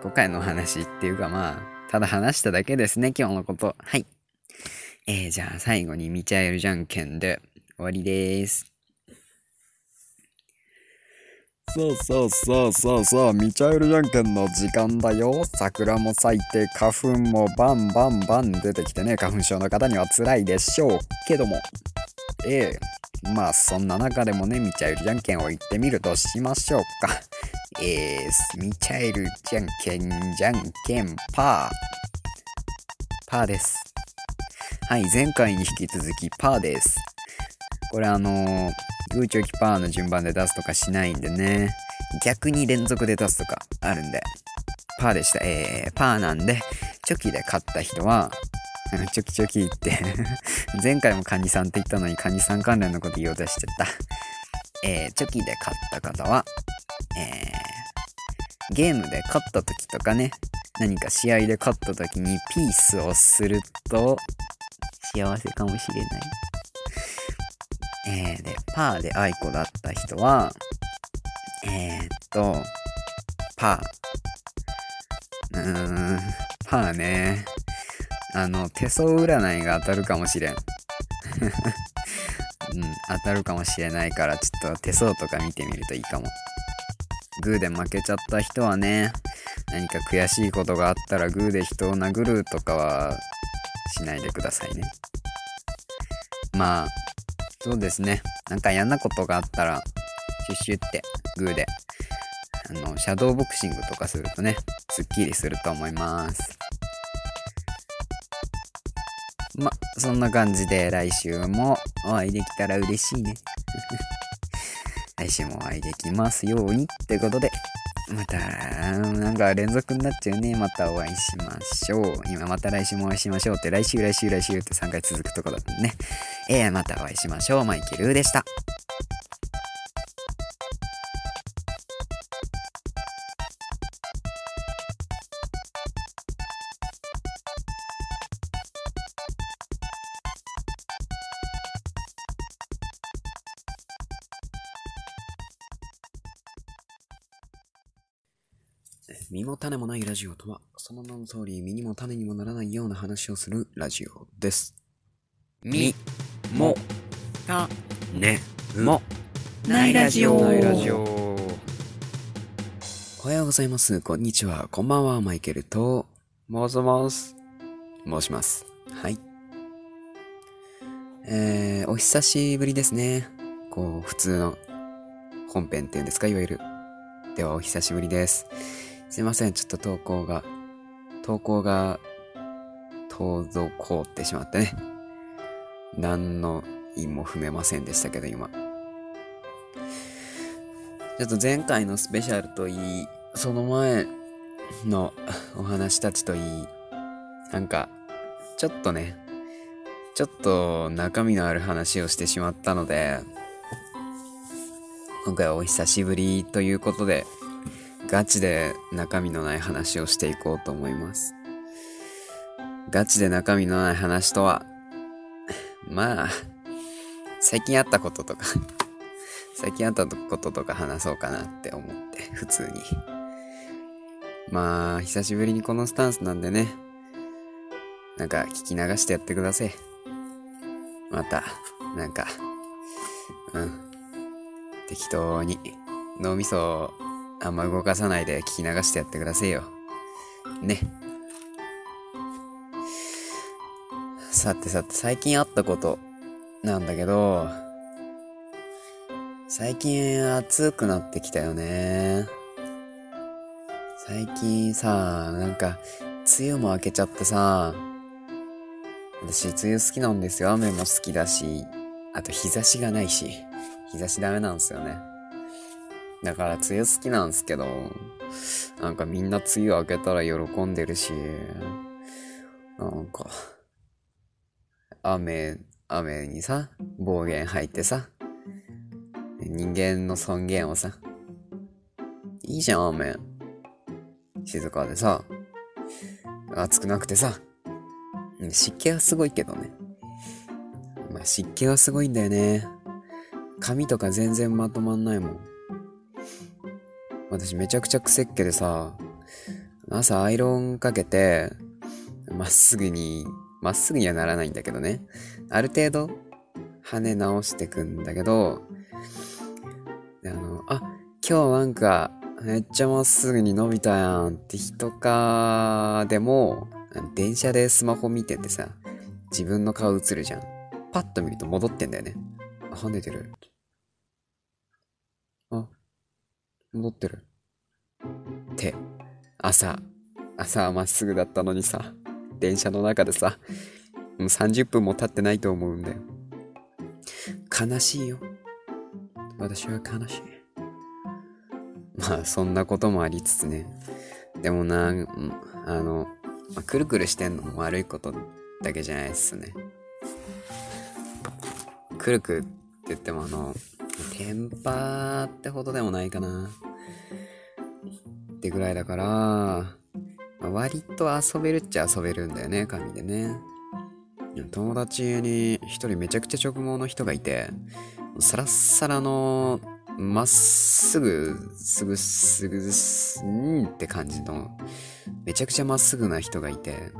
今回の話っていうかまあただ話しただけですね今日のこと。はい。えー、じゃあ最後にミチャエルじゃんけんで終わりです。そうそうそうそうそう、ミチャエルじゃんけんの時間だよ。桜も咲いて、花粉もバンバンバン出てきてね、花粉症の方には辛いでしょうけども。ええまあそんな中でもね、ミチャエルじゃんけんを言ってみるとしましょうか。えー、ミチャエルじゃんけんじゃんけんパー。パーです。はい、前回に引き続きパーです。これあのー、グーチョキパーの順番で出すとかしないんでね。逆に連続で出すとかあるんで。パーでした。えー、パーなんで、チョキで勝った人は、チョキチョキって 前回もカニさんって言ったのにカニさん関連のこと言おうとしちゃった。えー、チョキで勝った方は、えー、ゲームで勝った時とかね、何か試合で勝った時にピースをすると幸せかもしれない。えー、で、パーでアイコだった人は、えー、っと、パー。うーん、パーね。あの、手相占いが当たるかもしれん。うん、当たるかもしれないから、ちょっと手相とか見てみるといいかも。グーで負けちゃった人はね、何か悔しいことがあったらグーで人を殴るとかはしないでくださいね。まあ、そうですね。なんか嫌なことがあったら、シュッシュってグーで、あの、シャドーボクシングとかするとね、すっきりすると思います。ま、そんな感じで来週もお会いできたら嬉しいね。来週もお会いできますようにってことで、また、なんか連続になっちゃうね。またお会いしましょう。今また来週もお会いしましょうって、来週来週来週って3回続くとこだったね。えー、またお会いしましょう。マイケルでした。種もないラジオとは、その名の通り身にも種にもならないような話をするラジオです。み、も、た、ね、も、ないラジオないラジオ。おはようございます。こんにちは。こんばんは。マイケルと申します。申します。はい。えー、お久しぶりですね。こう、普通の本編っていうんですか、いわゆる。では、お久しぶりです。すいません、ちょっと投稿が、投稿が、遠ざこってしまってね。何の意も踏めませんでしたけど、今。ちょっと前回のスペシャルといい、その前のお話たちといい、なんか、ちょっとね、ちょっと中身のある話をしてしまったので、今回はお久しぶりということで、ガチで中身のない話をしていこうと思います。ガチで中身のない話とは、まあ、最近あったこととか、最近あったこととか話そうかなって思って、普通に。まあ、久しぶりにこのスタンスなんでね、なんか聞き流してやってください。また、なんか、うん。適当に、脳みそをあんま動かさないで聞き流してやってくださいよ。ね。さてさて、最近あったことなんだけど、最近暑くなってきたよね。最近さ、なんか、梅雨も明けちゃってさ、私梅雨好きなんですよ。雨も好きだし、あと日差しがないし、日差しダメなんですよね。だから梅雨好きなんすけど、なんかみんな梅雨明けたら喜んでるし、なんか、雨、雨にさ、暴言吐いてさ、人間の尊厳をさ、いいじゃん、雨。静かでさ、暑くなくてさ、湿気はすごいけどね。まあ、湿気はすごいんだよね。髪とか全然まとまんないもん。私めちゃくちゃ癖っ気でさ、朝アイロンかけて、まっすぐに、まっすぐにはならないんだけどね。ある程度、跳ね直してくんだけど、あの、あ、今日なんか、めっちゃまっすぐに伸びたやんって人か、でも、電車でスマホ見ててさ、自分の顔映るじゃん。パッと見ると戻ってんだよね。跳ねてる。あ、戻ってる。って、朝、朝はまっすぐだったのにさ、電車の中でさ、もう30分も経ってないと思うんだよ。悲しいよ。私は悲しい。まあ、そんなこともありつつね。でもな、あの、まあくるくるしてんのも悪いことだけじゃないっすね。くるくって言ってもあの、テンパーってほどでもないかな。ってぐらいだから、まあ割と遊べるっちゃ遊べるんだよね、紙でね。友達に一人めちゃくちゃ直毛の人がいて、サラッサラの、まっすぐ、すぐ、すぐ、すんって感じの、めちゃくちゃまっすぐな人がいて、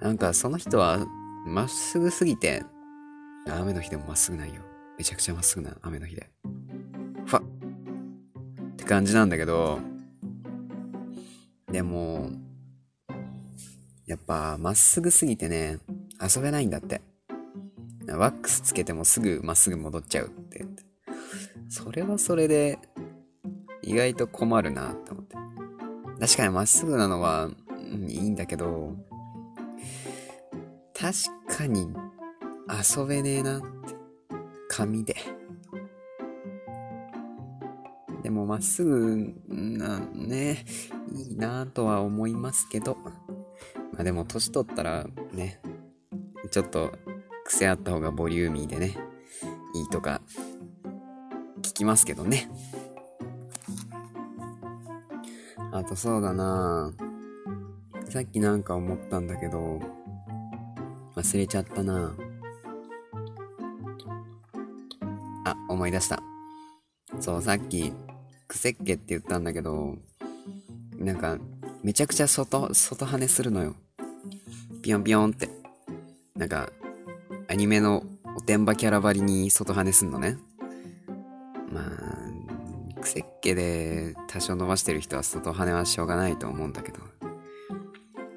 なんかその人はまっすぐすぎて、雨の日でもまっすぐないよ。めちゃくちゃまっすぐな雨の日で。ふわっって感じなんだけど、でも、やっぱまっすぐすぎてね、遊べないんだって。ワックスつけてもすぐまっすぐ戻っちゃうって。それはそれで、意外と困るなって思って。確かにまっすぐなのは、うんいいんだけど、確かに遊べねえなって。紙で。でもまっすぐな、ね、いいなぁとは思いますけど、まあでも年取ったらね、ちょっと癖あった方がボリューミーでね、いいとか聞きますけどね。あとそうだな。さっきなんか思ったんだけど、忘れちゃったな。あ、思い出した。そう、さっき、癖っ気って言ったんだけど、なんか、めちゃくちゃ外、外跳ねするのよ。ピヨンピヨンって。なんか、アニメのおてんばキャラばりに外跳ねすんのね。まあ、癖っ気で多少伸ばしてる人は外跳ねはしょうがないと思うんだけど。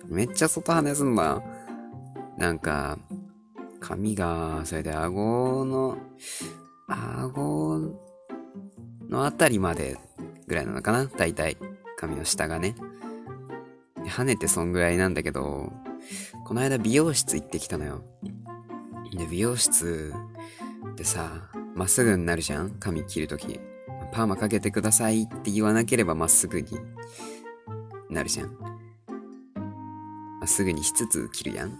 めっちゃ外跳ねすんだ。なんか、髪が、それで顎の、顎のあたりまでぐらいなのかな大体。髪の下がね。跳ねてそんぐらいなんだけど、この間美容室行ってきたのよ。で、美容室ってさ、まっすぐになるじゃん？髪切るとき。パーマかけてくださいって言わなければまっすぐになるじゃん。まっすぐにしつつ切るやん。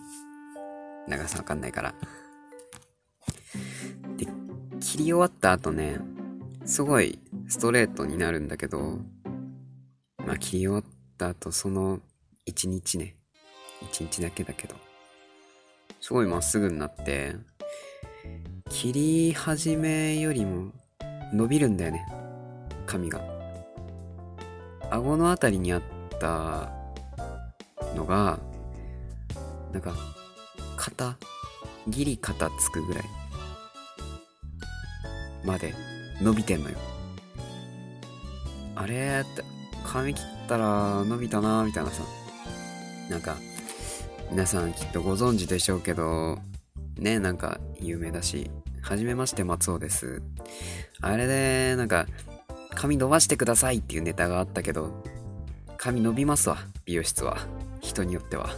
長さわかんないから。で、切り終わった後ね、すごいストレートになるんだけど、まあ切り終わった後、その一日ね、一日だけだけど、すごいまっすぐになって、切り始めよりも伸びるんだよね、髪が。顎のあたりにあったのが、なんか、肩、ギリ肩つくぐらい。まで伸びてんのよ。あれって、髪切ったら伸びたなみたいなさ。なんか、皆さんきっとご存知でしょうけど、ね、なんか有名だし、はじめまして松尾です。あれで、なんか、髪伸ばしてくださいっていうネタがあったけど、髪伸びますわ、美容室は。人によっては。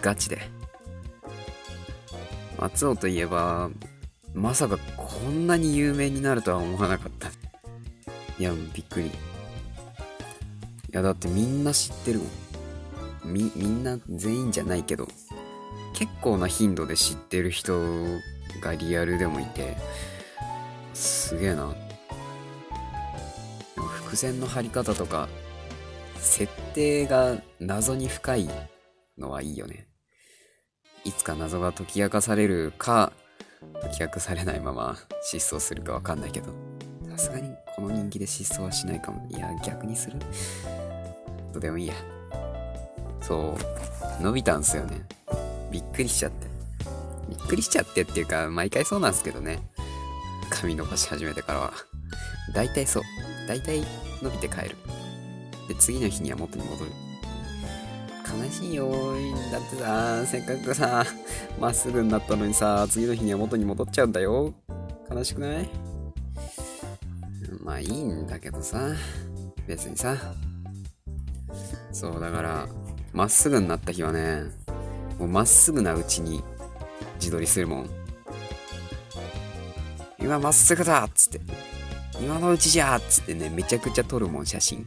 ガチで。松尾といえば、まさかこんなに有名になるとは思わなかった。いや、びっくり。や、だってみんな知ってるもん。み、みんな全員じゃないけど、結構な頻度で知ってる人がリアルでもいて、すげえな。伏線の張り方とか、設定が謎に深いのはいいよね。いつか謎が解き明かされるか、解き明かされないまま失踪するかわかんないけど、さすがにこの人気で失踪はしないかも。いや、逆にする？どうでもいいや。そう、伸びたんすよね。びっくりしちゃって。びっくりしちゃってっていうか、毎回そうなんですけどね。髪伸ばし始めてからは。大体そう。大体伸びて帰る。で、次の日には元に戻る。悲しいよだってさ、せっかくさ、まっすぐになったのにさ、次の日には元に戻っちゃうんだよ。悲しくない？まあいいんだけどさ。別にさ。そう、だから、まっすぐになった日はね、もうまっすぐなうちに自撮りするもん。今まっすぐだっつって。今のうちじゃっつってね、めちゃくちゃ撮るもん、写真。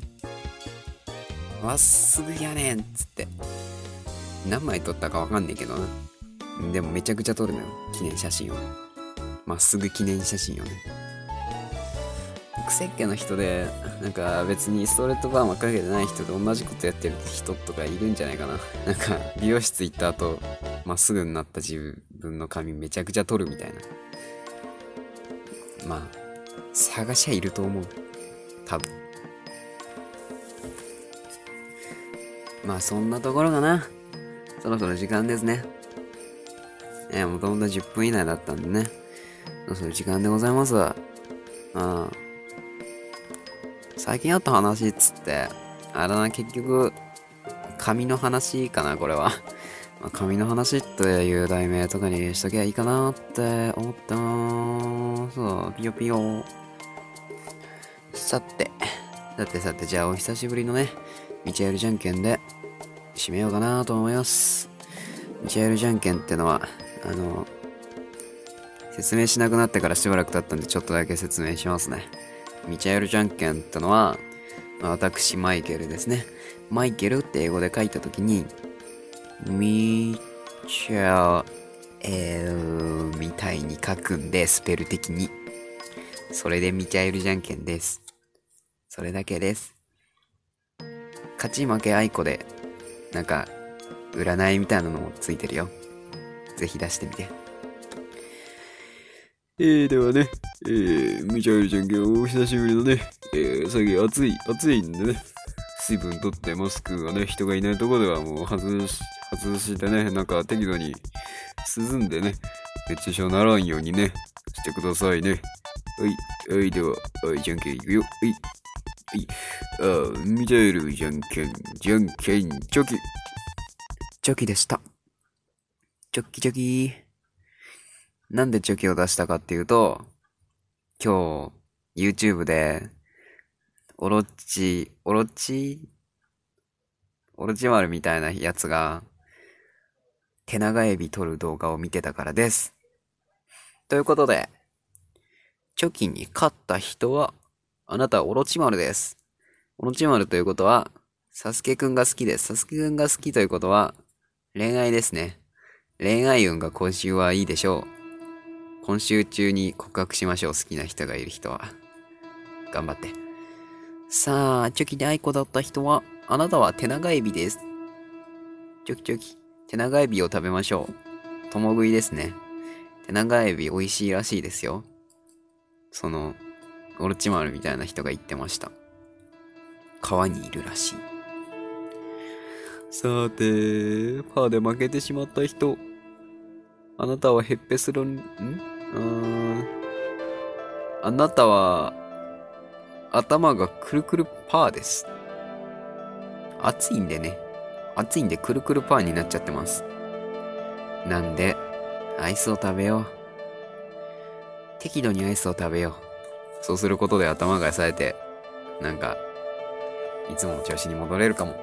まっすぐやねんっつって。何枚撮ったかわかんねえけどな。でもめちゃくちゃ撮るのよ、記念写真を。まっすぐ記念写真をね。癖っ気の人で、なんか別にストレートパーマかけてない人で同じことやってる人とかいるんじゃないかな。なんか美容室行った後、まっすぐになった自分の髪めちゃくちゃ撮るみたいな。まあ、探しゃいると思う。多分。まあそんなところかな。そろそろ時間ですね。えもともと10分以内だったんでね。そろそろ時間でございます。うん。最近あった話っつって、あれだな、結局、紙の話かな、これは。ま、紙の話っていう題名とかにしときゃいいかなって思ったなそう、ピヨピヨ。さて、さてさて、じゃあお久しぶりのね、ミチェルじゃんけんで締めようかなと思います。ミチェルじゃんけんってのは、あの、説明しなくなってからしばらく経ったんでちょっとだけ説明しますね。ミチャエルじゃんけんってのは、私マイケルですね。マイケルって英語で書いたときに、ミチャエルみたいに書くんで、スペル的に。それでミチャエルじゃんけんです。それだけです。勝ち負けあいこで、なんか、占いみたいなのもついてるよ。ぜひ出してみて。えー、ではね、えー、ミチャエルちゃん今日お久しぶりのね、えー、最近暑い、暑いんでね、水分取ってマスクがね、人がいないところではもう外し、外してね、なんか適度に涼んでね、熱中症ならんようにね、してくださいね。はい、はい、では、はい、じゃんけんいくよ。はい、はい、あー、ミチャエルじゃんけん、じゃんけん、チョキ。チョキでした。チョキチョキなんでチョキを出したかっていうと、今日、YouTube で、オロチ、オロチ、オロチ丸みたいなやつが、手長エビ取る動画を見てたからです。ということで、チョキに勝った人は、あなたオロチ丸です。オロチ丸ということは、サスケくんが好きです。サスケくんが好きということは、恋愛ですね。恋愛運が今週はいいでしょう。今週中に告白しましょう。好きな人がいる人は。頑張って。さあ、チョキで愛子だった人は、あなたは手長エビです。チョキチョキ。手長エビを食べましょう。共食いですね。手長エビ美味しいらしいですよ。その、オロチマルみたいな人が言ってました。川にいるらしい。さて、パーで負けてしまった人。あなたはヘッペスロン、ん？うーん。あなたは、頭がくるくるパーです。暑いんでね。暑いんでくるくるパーになっちゃってます。なんで、アイスを食べよう。適度にアイスを食べよう。そうすることで頭が冴えて、なんか、いつもの調子に戻れるかも。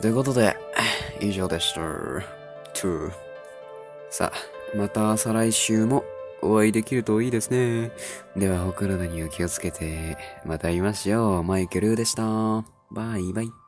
ということで、以上でした。2さあ、また再来週もお会いできるといいですね。では、お体には気をつけて、また会いましょう。マイケルでした。バイバイ。